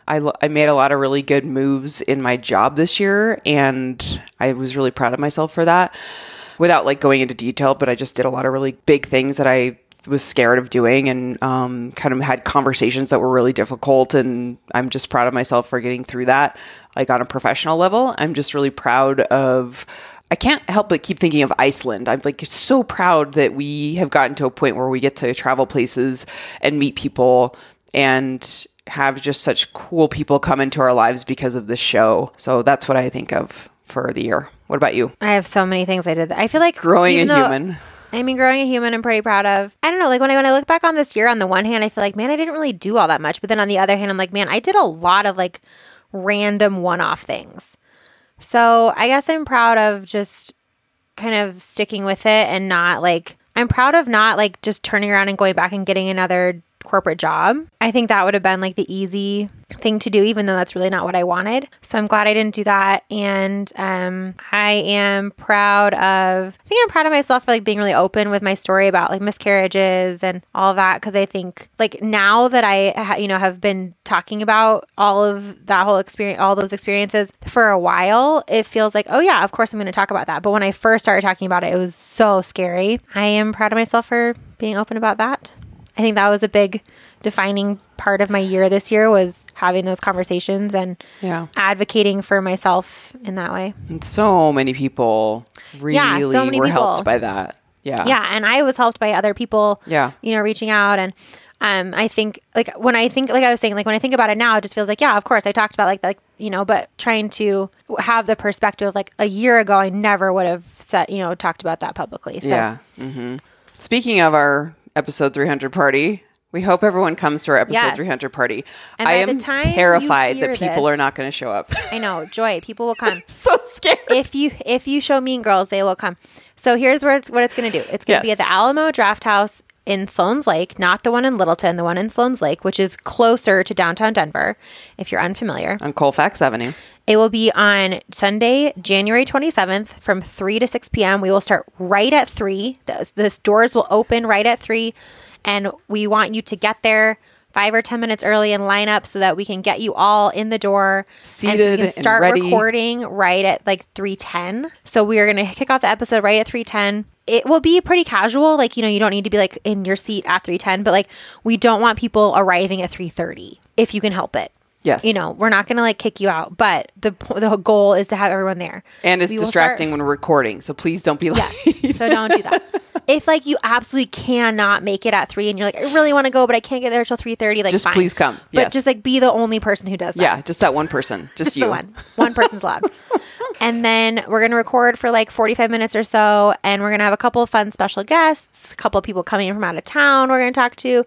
I, I made a lot of really good moves in my job this year, and I was really proud of myself for that. Without like going into detail, but I just did a lot of really big things that I was scared of doing, and um, kind of had conversations that were really difficult. And I'm just proud of myself for getting through that, like on a professional level. I'm just really proud of I can't help but keep thinking of Iceland. I'm like so proud that we have gotten to a point where we get to travel places and meet people and have just such cool people come into our lives because of this show. So that's what I think of for the year. What about you? I have so many things I did. I feel like Growing a though- human. I mean, growing a human, I'm pretty proud of. I don't know, like when I when I look back on this year, on the one hand, I feel like, man, I didn't really do all that much. But then on the other hand, I'm like, man, I did a lot of like random one-off things. So I guess I'm proud of just kind of sticking with it and not like I'm proud of not like just turning around and going back and getting another corporate job. I think that would have been like the easy thing to do, even though that's really not what I wanted. So I'm glad I didn't do that. And um, I am proud of, I think I'm proud of myself for like being really open with my story about like miscarriages and all that. Cause I think like now that I, you know, have been talking about all of that whole experience, all those experiences for a while, it feels like, oh yeah, of course I'm going to talk about that. But when I first started talking about it, it was so scary. I am proud of myself for being open about that. I think that was a big defining part of my year this year was having those conversations and Yeah. advocating for myself in that way. And so many people really Yeah, so many were people. helped by that. Yeah. Yeah, and I was helped by other people. Yeah. you know, reaching out and. Um, I think like when I think like I was saying like when I think about it now, it just feels like yeah, of course I talked about like like you know, but trying to have the perspective like a year ago, I never would have said you know talked about that publicly. So Yeah. Mm-hmm. Speaking of our episode 300 party, we hope everyone comes to our episode Yes. 300 party. And I am terrified that people this- are not going to show up. I know joy, people will come. so scared. if you if you show Mean Girls, they will come. So here's where it's what it's going to do. It's going to be at the Alamo Drafthouse in Sloan's Lake, not the one in Littleton, the one in Sloan's Lake, which is closer to downtown Denver. If you're unfamiliar, On Colfax Avenue. it will be on Sunday, January 27th from 3 to 6 p.m. We will start right at 3. The, the doors will open right at 3. And we want you to get there five or 10 minutes early and line up so that we can get you all in the door. and so we Seated can and start recording right at like 310. So we are going to kick off the episode right at 310. It will be pretty casual. Like, you know, you don't need to be like in your seat at 310, but like we don't want people arriving at 330 if you can help it. Yes. You know, we're not going to like kick you out, but the the goal is to have everyone there. And it's We distracting when we're recording. So please don't be like, Yes. so don't do that. If like you absolutely cannot make it at 3 and you're like I really want to go but I can't get there till 3:30 like Just fine. please come. But Yes. just like be the only person who does that. yeah, just that one person. Just Just you. the one. One person's allowed. And then we're going to record for like 45 minutes or so. And we're going to have a couple of fun special guests, a couple of people coming in from out of town we're going to talk to.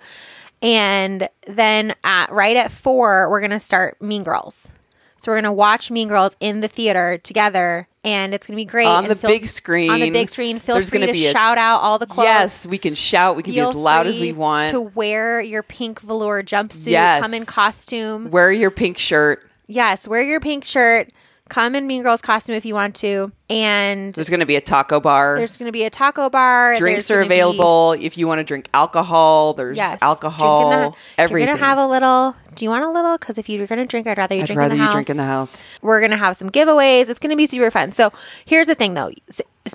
And then at right at four, we're going to start Mean Girls. So we're going to watch Mean Girls in the theater together. And it's going to be great. On And the feel- big screen. On the big screen. Feel There's free to be a- shout out all the quotes. Yes, we can shout. We can be as loud as we want. To wear your pink velour jumpsuit. Yes. Come in costume. Wear your pink shirt. Yes, wear your pink shirt. Come in Mean Girls costume if you want to. And There's going to be a taco bar. there's going to be a taco bar. Drinks There's are gonna be- available. If you want to drink alcohol, there's yes, alcohol. the- everything. You're going to have a little. Do you want a little? Because if you're going to drink, I'd rather you I'd drink rather in the you house. drink in the house. We're going to have some giveaways. It's going to be super fun. So here's the thing, though.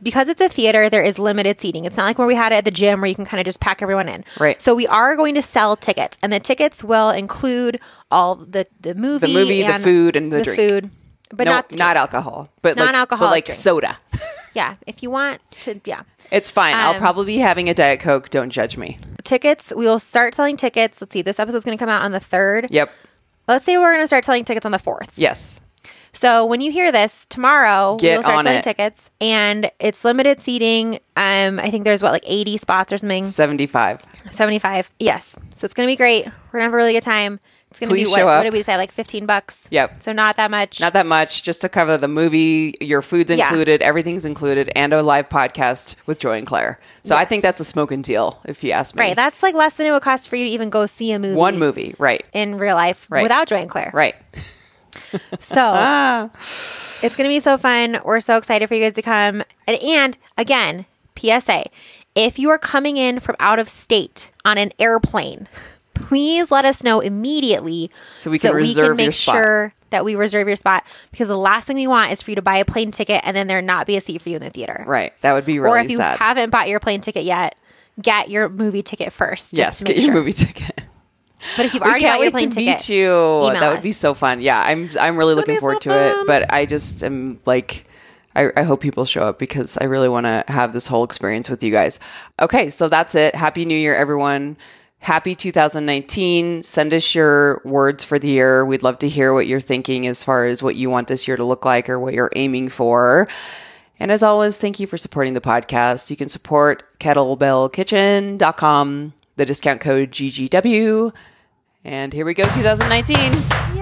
Because it's a theater, there is limited seating. It's not like where we had it at the gym where you can kind of just pack everyone in. Right. So we are going to sell tickets, and the tickets will include all the the movie, the movie, the food, and the drink. food, but no, not not alcohol, but like, Non-alcoholic but like soda. Yeah, if you want to, yeah. It's fine. I'll Um, probably be having a diet coke. Don't judge me. Tickets, we will start selling tickets. Let's see, this episode's going to come out on the 3rd. Yep. Let's say we're going to start selling tickets on the 4th. Yes. So when you hear this tomorrow, Get we'll start selling it. tickets and it's limited seating. Um, I think there's what, like 80 spots or something, Seventy-five. 75. Yes. So it's going to be great. We're going to have a really good time. It's going to be what, what did we say? Like 15 bucks. Yep. So not that much. Not that much, just to cover the movie. Your food's Yeah. included. Everything's included, and a live podcast with Joy and Claire. So I think that's a smoking deal, if you ask me. right. That's like less than it would cost for you to even go see a movie. one movie. Right. In real life Right. without Joy and Claire. Right. So Ah. It's going to be so fun. We're so excited for you guys to come. And, and again, PSA if you are coming in from out of state on an airplane, please let us know immediately So we can we can make sure that we reserve your spot because the last thing we want is for you to buy a plane ticket and then there not be a seat for you in the theater. Right. That would be really or if you sad. haven't bought your plane ticket yet, get your movie ticket first. Just yes, get your sure. movie ticket. But if you've We already bought your plane to ticket, meet you. That would be so fun. Yeah, I'm I'm really looking be so forward to it. But I just am like, I, I hope people show up because I really want to have this whole experience with you guys. Okay, so that's it. Happy New Year, everyone. Happy 2019. Send us your words for the year. We'd love to hear what you're thinking as far as what you want this year to look like or what you're aiming for. And as always, thank you for supporting the podcast. You can support kettlebellkitchen.com, the discount code GGW. And here we go, 2019.